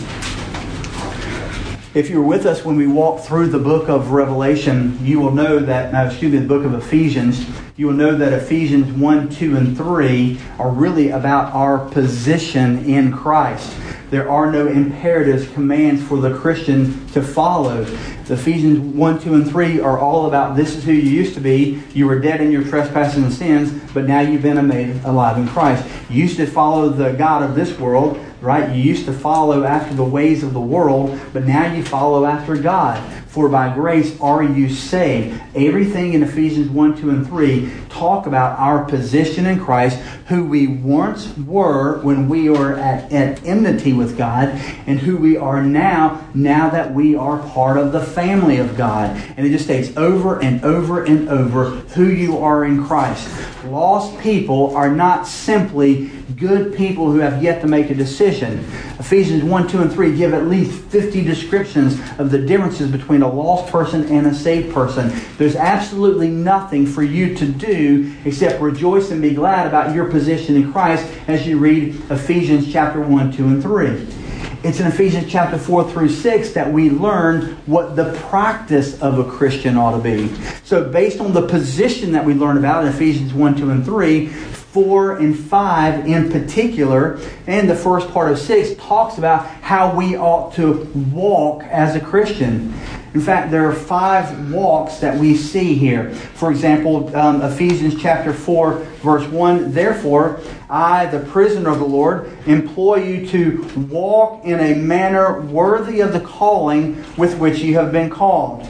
If you were with us when we walked through the book of Revelation, you will know that, uh, excuse me, the book of Ephesians, you will know that Ephesians 1, 2, and 3 are really about our position in Christ. There are no imperatives, commands for the Christian to follow. Ephesians 1, 2, and 3 are all about this is who you used to be. You were dead in your trespasses and sins, but now you've been made alive in Christ. You used to follow the God of this world, right? You used to follow after the ways of the world, but now you follow after God. For by grace are you saved. Everything in Ephesians 1, 2, and 3 talk about our position in Christ, who we once were when we were at, at enmity with God, and who we are now, now that we are part of the family of God. And it just states over and over and over who you are in Christ. Lost people are not simply good people who have yet to make a decision. Ephesians 1, 2, and 3 give at least 50 descriptions of the differences between a lost person and a saved person. There's absolutely nothing for you to do except rejoice and be glad about your position in Christ as you read Ephesians chapter 1, 2, and 3. It's in Ephesians chapter 4 through 6 that we learn what the practice of a Christian ought to be. So, based on the position that we learn about in Ephesians 1, 2, and 3, 4 and 5 in particular, and the first part of 6 talks about how we ought to walk as a Christian. In fact, there are five walks that we see here. For example, um, Ephesians chapter 4, verse 1 Therefore, I, the prisoner of the Lord, implore you to walk in a manner worthy of the calling with which you have been called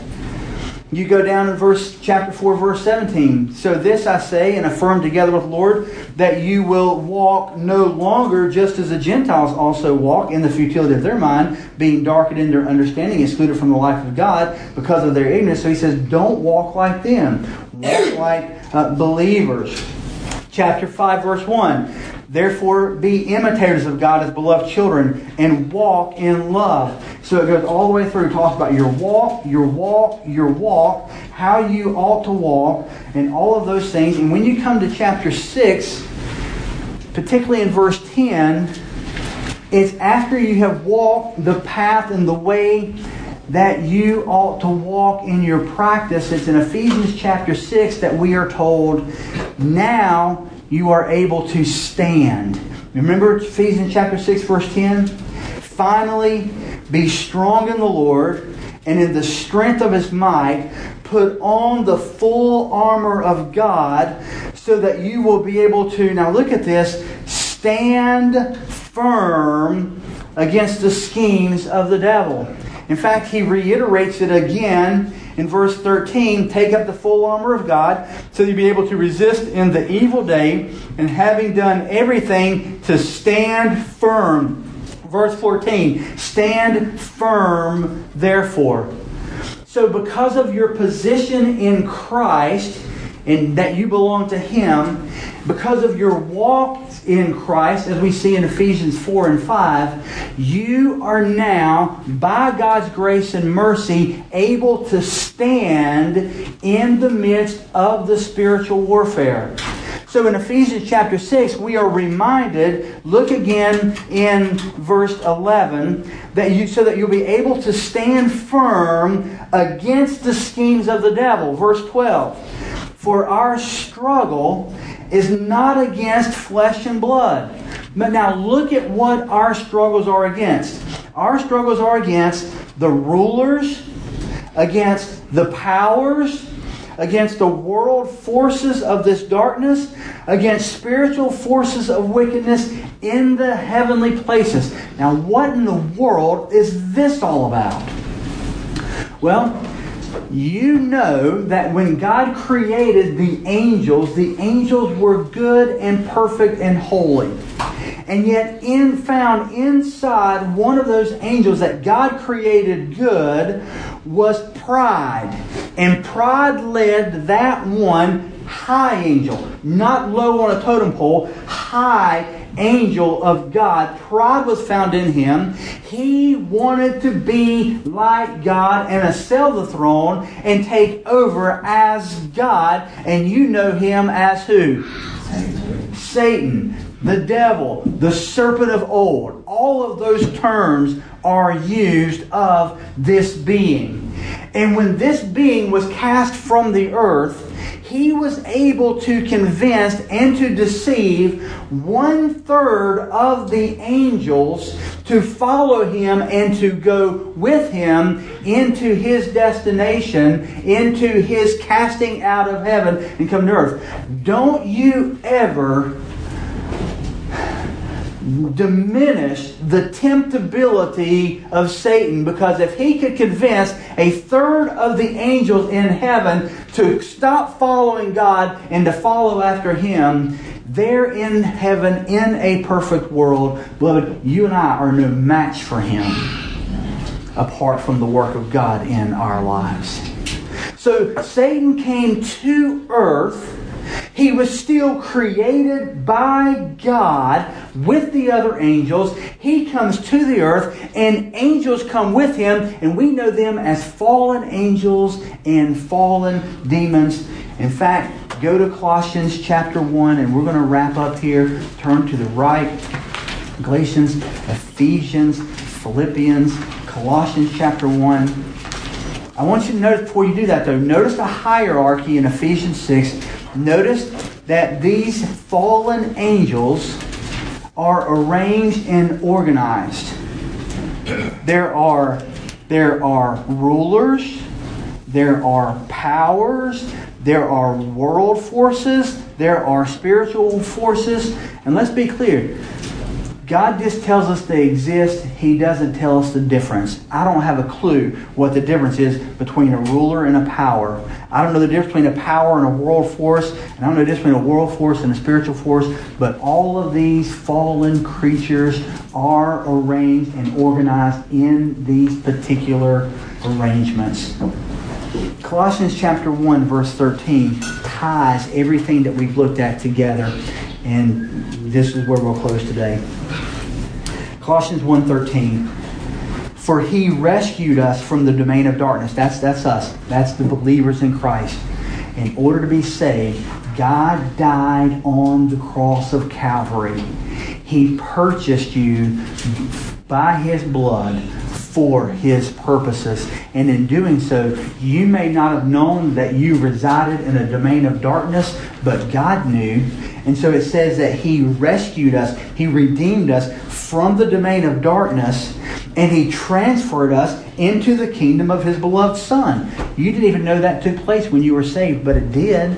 you go down in verse chapter 4, verse 17. So this I say and affirm together with the Lord that you will walk no longer just as the Gentiles also walk in the futility of their mind, being darkened in their understanding, excluded from the life of God because of their ignorance. So he says, don't walk like them. Walk like uh, believers. Chapter 5, verse 1. Therefore, be imitators of God as beloved children and walk in love. So it goes all the way through, talks about your walk, your walk, your walk, how you ought to walk, and all of those things. And when you come to chapter 6, particularly in verse 10, it's after you have walked the path and the way that you ought to walk in your practice. It's in Ephesians chapter 6 that we are told, now you are able to stand. Remember Ephesians chapter 6, verse 10? Finally, be strong in the Lord and in the strength of his might. Put on the full armor of God so that you will be able to, now look at this, stand firm against the schemes of the devil. In fact, he reiterates it again in verse 13, take up the full armor of God so you'll be able to resist in the evil day and having done everything to stand firm. Verse 14, stand firm, therefore. So, because of your position in Christ, and that you belong to Him, because of your walk in Christ, as we see in Ephesians 4 and 5, you are now, by God's grace and mercy, able to stand in the midst of the spiritual warfare. So in Ephesians chapter 6, we are reminded, look again in verse 11, that you so that you'll be able to stand firm against the schemes of the devil. Verse 12. For our struggle is not against flesh and blood. But now look at what our struggles are against. Our struggles are against the rulers, against the powers, against the world forces of this darkness, against spiritual forces of wickedness in the heavenly places. Now, what in the world is this all about? Well, you know that when God created the angels, the angels were good and perfect and holy. And yet, in found inside one of those angels that God created good was pride. And pride led that one high angel, not low on a totem pole, high angel of God. Pride was found in him. He wanted to be like God and assail the throne and take over as God. And you know him as who? Satan. Satan, the devil, the serpent of old. All of those terms are used of this being. And when this being was cast from the earth, he was able to convince and to deceive one third of the angels to follow him and to go with him into his destination, into his casting out of heaven and come to earth. Don't you ever diminish the temptability of Satan because if he could convince a third of the angels in heaven to stop following God and to follow after him, there in heaven in a perfect world, beloved, you and I are no match for him apart from the work of God in our lives. So Satan came to earth he was still created by God with the other angels. He comes to the earth, and angels come with him, and we know them as fallen angels and fallen demons. In fact, go to Colossians chapter 1, and we're going to wrap up here. Turn to the right. Galatians, Ephesians, Philippians, Colossians chapter 1. I want you to notice before you do that, though, notice the hierarchy in Ephesians 6 Notice that these fallen angels are arranged and organized. There are, there are rulers, there are powers, there are world forces, there are spiritual forces. And let's be clear God just tells us they exist. He doesn't tell us the difference. I don't have a clue what the difference is between a ruler and a power. I don't know the difference between a power and a world force. And I don't know the difference between a world force and a spiritual force. But all of these fallen creatures are arranged and organized in these particular arrangements. Colossians chapter 1, verse 13 ties everything that we've looked at together. And this is where we'll close today. Colossians 1.13 For he rescued us from the domain of darkness. That's, that's us. That's the believers in Christ. In order to be saved, God died on the cross of Calvary. He purchased you by his blood for his purposes. And in doing so, you may not have known that you resided in a domain of darkness, but God knew. And so it says that he rescued us, he redeemed us from the domain of darkness, and he transferred us into the kingdom of his beloved Son. You didn't even know that took place when you were saved, but it did.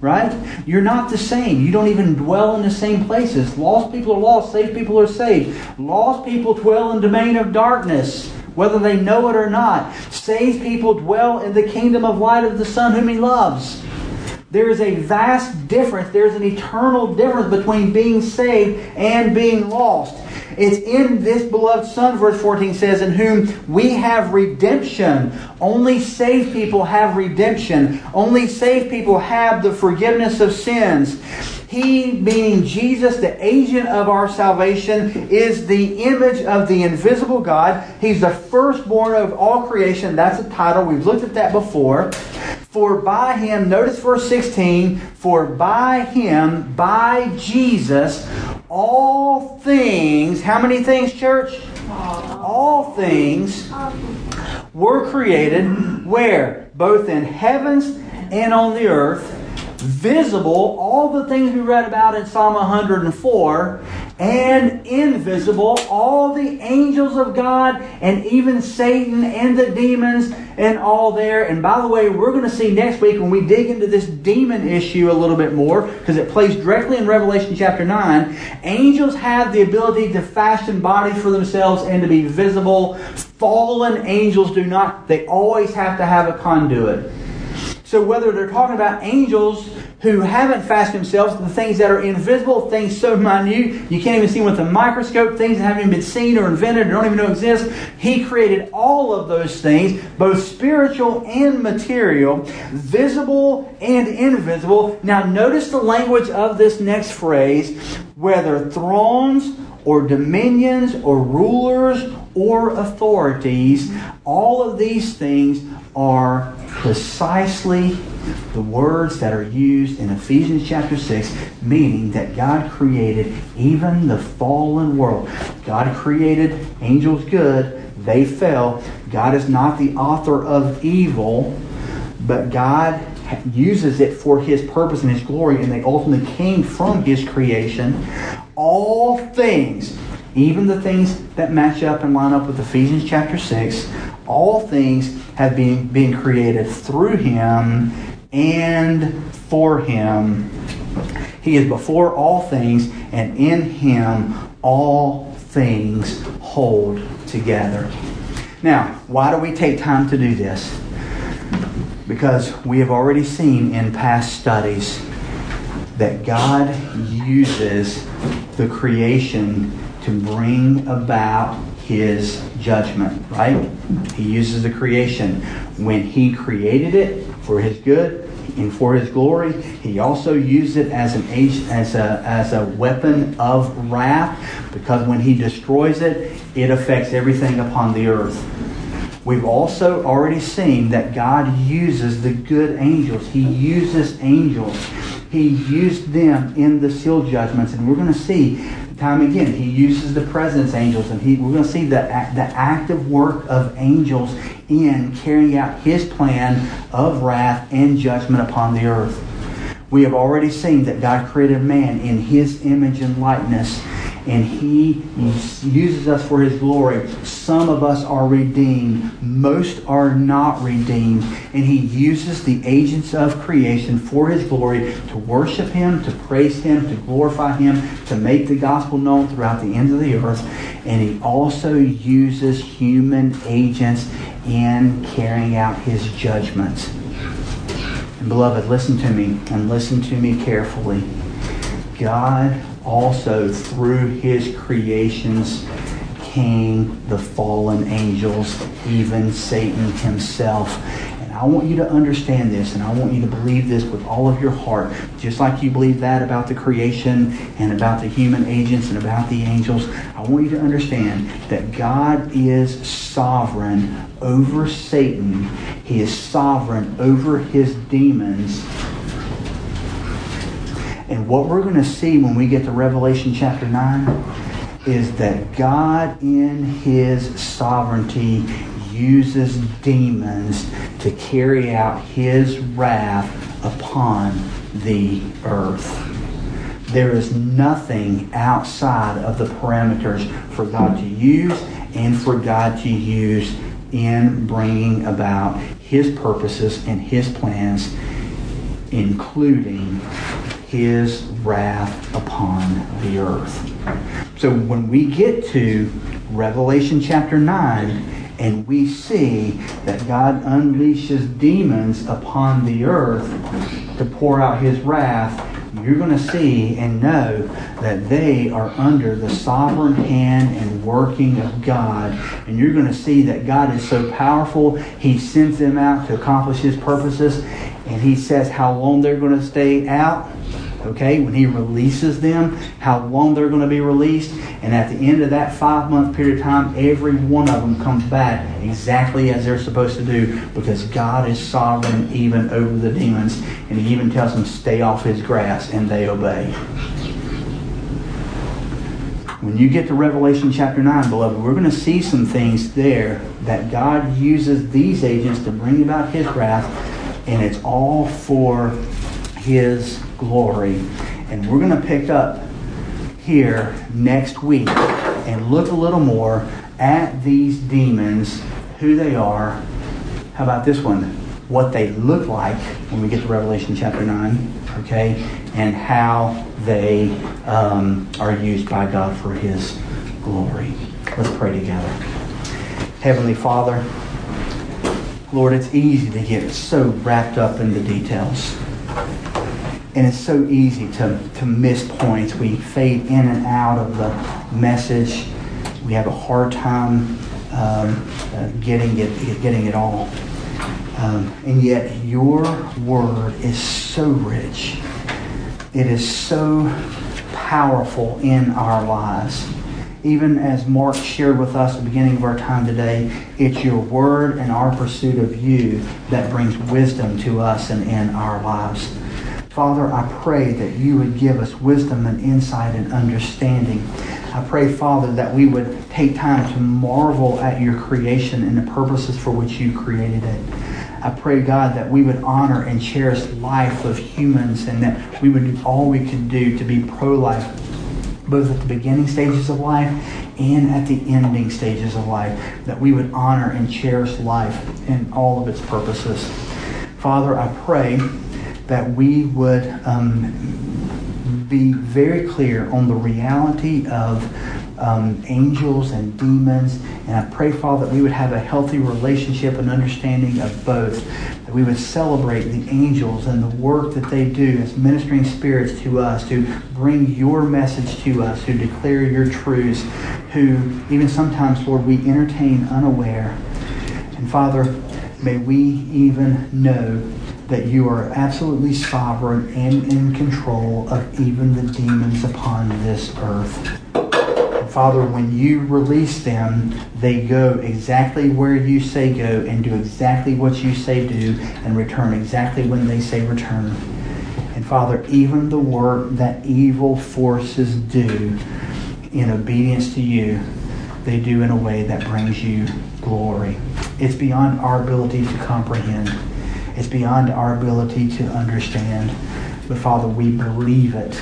Right? You're not the same. You don't even dwell in the same places. Lost people are lost, saved people are saved. Lost people dwell in domain of darkness, whether they know it or not. Saved people dwell in the kingdom of light of the Son whom he loves. There is a vast difference. There's an eternal difference between being saved and being lost. It's in this beloved Son, verse 14 says, in whom we have redemption. Only saved people have redemption. Only saved people have the forgiveness of sins. He, meaning Jesus, the agent of our salvation, is the image of the invisible God. He's the firstborn of all creation. That's a title. We've looked at that before. For by him, notice verse 16, for by him, by Jesus, all things, how many things, church? All things were created where? Both in heavens and on the earth visible, all the things we read about in Psalm 104, and invisible, all the angels of God, and even Satan and the demons, and all there. And by the way, we're going to see next week when we dig into this demon issue a little bit more, because it plays directly in Revelation chapter 9. Angels have the ability to fashion bodies for themselves and to be visible. Fallen angels do not. They always have to have a conduit. So whether they're talking about angels who haven't fastened themselves, the things that are invisible, things so minute you can't even see with a microscope, things that haven't even been seen or invented or don't even know exist, He created all of those things, both spiritual and material, visible and invisible. Now notice the language of this next phrase, whether thrones or dominions or rulers or authorities, all of these things are precisely the words that are used in Ephesians chapter 6, meaning that God created even the fallen world. God created angels good, they fell. God is not the author of evil, but God uses it for his purpose and his glory, and they ultimately came from his creation. All things, even the things that match up and line up with Ephesians chapter 6, all things have been, been created through him and for him. He is before all things, and in him all things hold together. Now, why do we take time to do this? Because we have already seen in past studies that God uses the creation to bring about his judgment, right? He uses the creation. When he created it for his good and for his glory, he also used it as an as a as a weapon of wrath because when he destroys it, it affects everything upon the earth. We've also already seen that God uses the good angels. He uses angels. He used them in the seal judgments, and we're going to see time again he uses the presence angels, and he, we're going to see the the active work of angels in carrying out His plan of wrath and judgment upon the earth. We have already seen that God created man in His image and likeness and He uses us for His glory. Some of us are redeemed, most are not redeemed, and He uses the agents of creation for His glory to worship Him, to praise Him, to glorify Him, to make the gospel known throughout the ends of the earth. And He also uses human agents in carrying out His judgments. And beloved, listen to me and listen to me carefully. God also through his creations came the fallen angels, even Satan himself. And I want you to understand this, and I want you to believe this with all of your heart, just like you believe that about the creation and about the human agents and about the angels. I want you to understand that God is sovereign over Satan, He is sovereign over his demons and what we're going to see when we get to Revelation chapter 9 is that God, in his sovereignty, uses demons to carry out his wrath upon the earth. There is nothing outside of the parameters for God to use and for God to use in bringing about his purposes and his plans, including his wrath upon the earth. So when we get to Revelation chapter 9, and we see that God unleashes demons upon the earth to pour out his wrath, you're going to see and know that they are under the sovereign hand and working of God. And you're going to see that God is so powerful, he sends them out to accomplish his purposes. And he says how long they're going to stay out okay, when he releases them, how long they're going to be released. And at the end of that five month period of time, every one of them comes back exactly as they're supposed to do because God is sovereign even over the demons. And he even tells them, stay off his grass, and they obey. When you get to Revelation chapter 9, beloved, we're going to see some things there that God uses these agents to bring about his wrath, and it's all for his glory. And we're going to pick up here next week and look a little more at these demons, who they are. How about this one? What they look like when we get to Revelation chapter 9, okay? And how they um, are used by God for His glory. Let's pray together. Heavenly Father, Lord, it's easy to get so wrapped up in the details. And it's so easy to, to miss points. We fade in and out of the message. We have a hard time um, uh, getting it, getting it all. Um, and yet, your word is so rich. It is so powerful in our lives. Even as Mark shared with us at the beginning of our time today, it's your word and our pursuit of you that brings wisdom to us and in our lives. Father, I pray that you would give us wisdom and insight and understanding. I pray, Father, that we would take time to marvel at your creation and the purposes for which you created it. I pray, God, that we would honor and cherish life of humans and that we would do all we can do to be pro life, both at the beginning stages of life and at the ending stages of life, that we would honor and cherish life in all of its purposes. Father, I pray that we would um, be very clear on the reality of um, angels and demons. And I pray, Father, that we would have a healthy relationship and understanding of both. That we would celebrate the angels and the work that they do as ministering spirits to us, to bring your message to us, who declare your truths, who even sometimes, Lord, we entertain unaware. And Father, may we even know that you are absolutely sovereign and in control of even the demons upon this earth. Father, when you release them, they go exactly where you say go and do exactly what you say do and return exactly when they say return. And Father, even the work that evil forces do in obedience to you, they do in a way that brings you glory. It's beyond our ability to comprehend. It's beyond our ability to understand. But Father, we believe it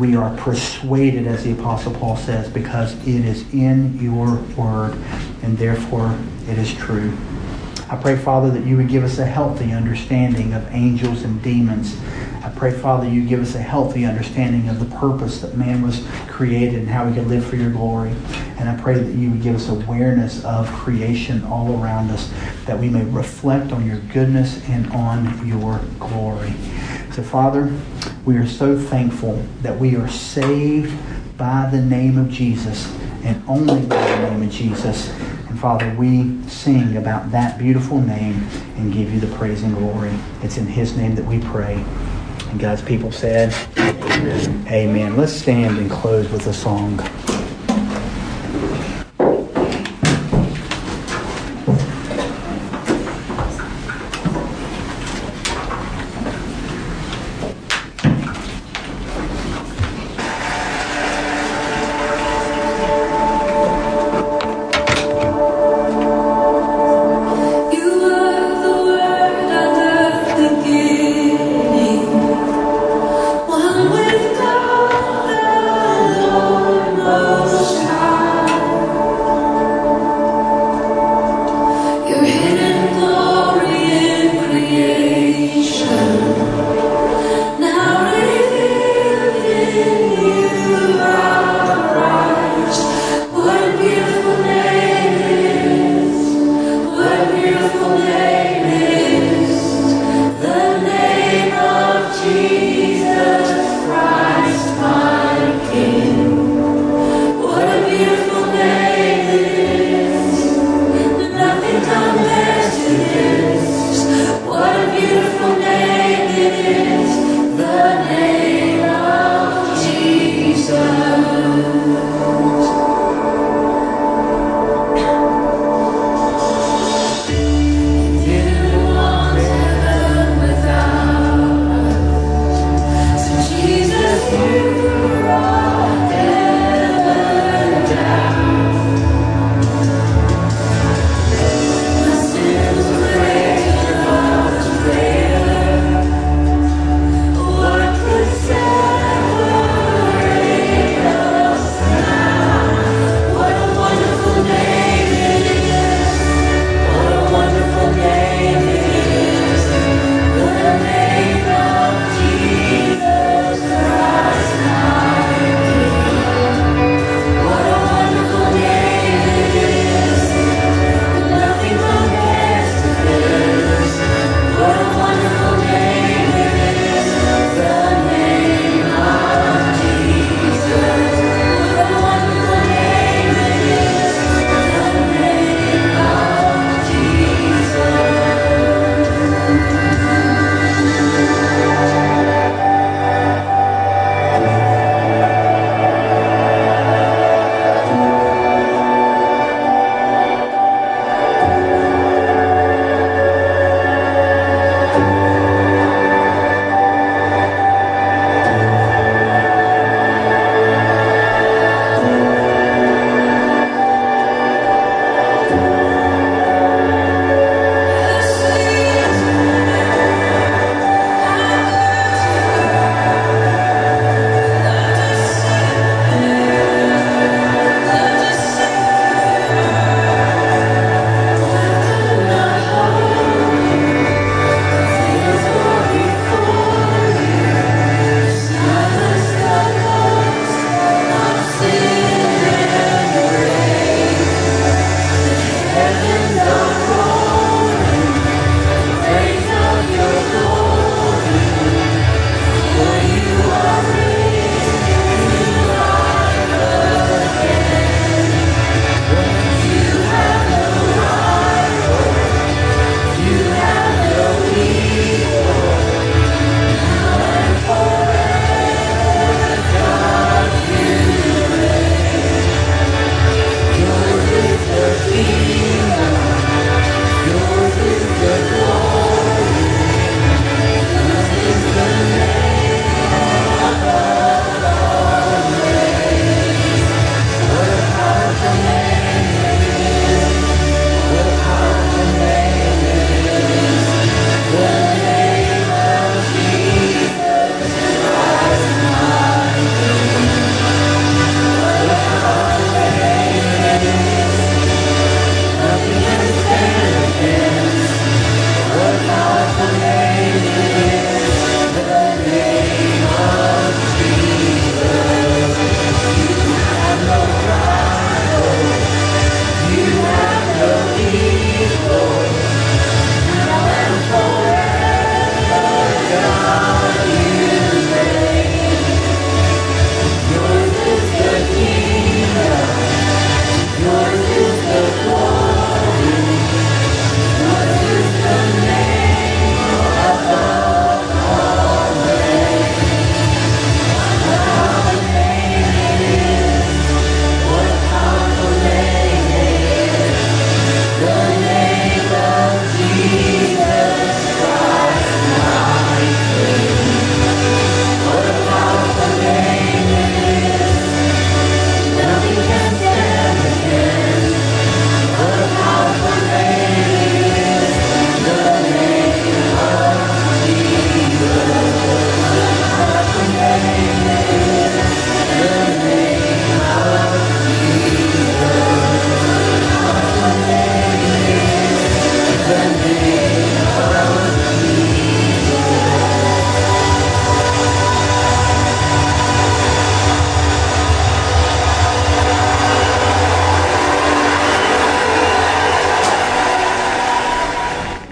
we are persuaded, as the Apostle Paul says, because it is in your word, and therefore it is true. I pray, Father, that you would give us a healthy understanding of angels and demons. I pray, Father, you give us a healthy understanding of the purpose that man was created and how we could live for your glory. And I pray that you would give us awareness of creation all around us, that we may reflect on your goodness and on your glory. So, Father, we are so thankful that we are saved by the name of Jesus and only by the name of Jesus. And Father, we sing about that beautiful name and give you the praise and glory. It's in His name that we pray. And God's people said, Amen. Amen. Let's stand and close with a song.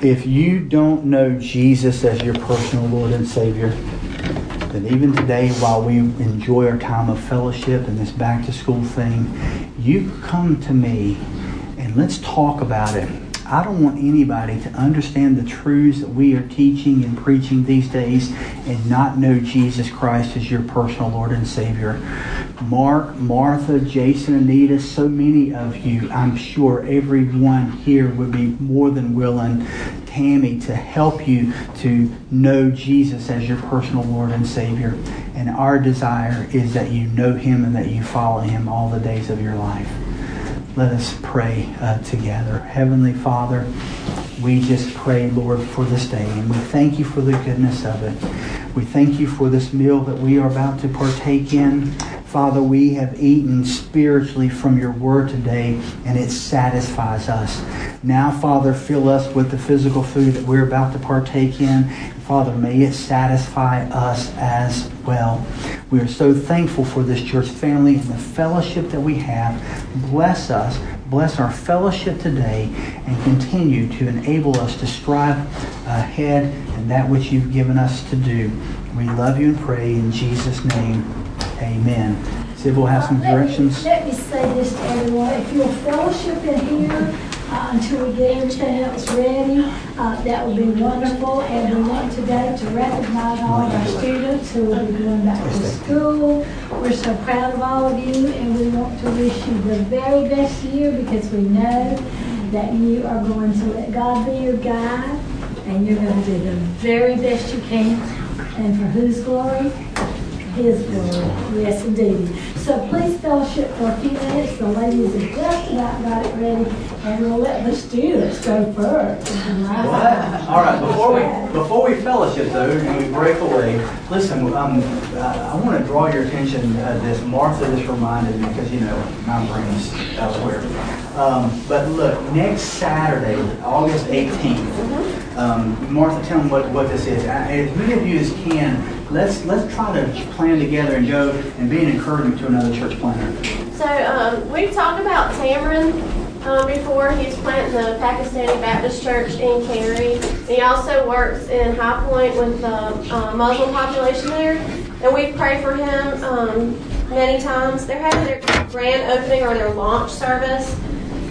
If you don't know Jesus as your personal Lord and Savior, then even today, while we enjoy our time of fellowship and this back to school thing, you come to me and let's talk about it. I don't want anybody to understand the truths that we are teaching and preaching these days and not know Jesus Christ as your personal Lord and Savior. Mark, Martha, Jason, Anita, so many of you, I'm sure everyone here would be more than willing, Tammy, to help you to know Jesus as your personal Lord and Savior. And our desire is that you know Him and that you follow Him all the days of your life. Let us pray uh, together. Heavenly Father, we just pray, Lord, for this day, and we thank you for the goodness of it. We thank you for this meal that we are about to partake in. Father, we have eaten spiritually from your word today, and it satisfies us. Now, Father, fill us with the physical food that we're about to partake in. Father, may it satisfy us as well. We are so thankful for this church family and the fellowship that we have. Bless us, bless our fellowship today, and continue to enable us to strive ahead in that which you've given us to do. We love you and pray in Jesus' name. Amen. Sid will have some directions. Let me, let me say this to everyone. If you'll fellowship in here, uh, until we get everything else ready. Uh, that would be wonderful. And we want today to recognize all of our students who will be going back to school. We're so proud of all of you, and we want to wish you the very best year because we know that you are going to let God be your guide, and you're going to do the very best you can. And for whose glory? His. Yes, indeed. So please fellowship for a few minutes. The ladies have just about got it ready, and we'll let the students go first. All right, before we, before we fellowship though, and we break away, listen, um, uh, I want to draw your attention to this. Martha just reminded me, because, you know, my brain's elsewhere. Um, but look, next Saturday, August 18th, um, Martha, tell them what, what this is. Uh, As many of you as can, let's, let's try to plan together and go and be an encouragement to another church planter. So um, we've talked about Tamron um, before. He's planting the Pakistani Baptist Church in Cary. He also works in High Point with the uh, Muslim population there. And we pray for him um, many times. They're having their grand opening or their launch service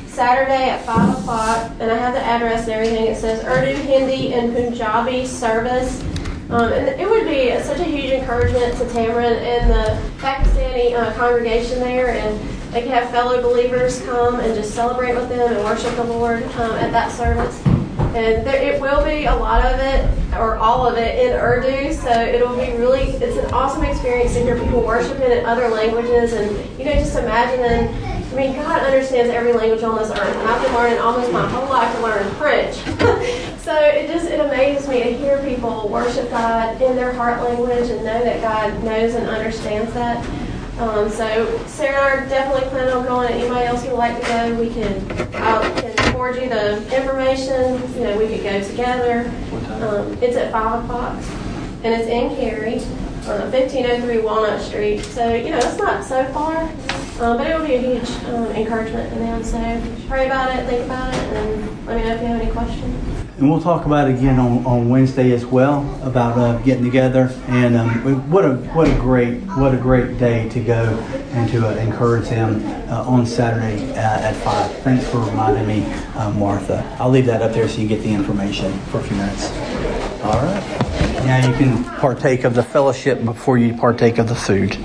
Saturday at 5 o'clock. And I have the address and everything. It says Urdu, Hindi, and Punjabi service. Um, and it would be such a huge encouragement to Tamron and the Pakistani uh, congregation there, and they could have fellow believers come and just celebrate with them and worship the Lord um, at that service. And there, it will be a lot of it, or all of it, in Urdu. So it'll be really, it's an awesome experience to hear people worshiping in other languages, and you know, just imagining. I mean, God understands every language on this earth, and I've been learning almost my whole life to learn French. so it just it amazes me to hear people worship God in their heart language and know that God knows and understands that. Um, so Sarah and I are definitely planning on going. Anybody else who would like to go, we can I can forward you the information. You know, we could go together. Um, it's at five o'clock, and it's in Cary, on 1503 Walnut Street. So you know, it's not so far, um, but it will be a huge um, encouragement to them. So pray about it, think about it, and let me know if you have any questions. And we'll talk about it again on, on Wednesday as well about uh, getting together. And um, what a what a great what a great day to go and to uh, encourage them uh, on Saturday uh, at five. Thanks for reminding me, uh, Martha. I'll leave that up there so you get the information for a few minutes. All right. Now you can partake of the fellowship before you partake of the food.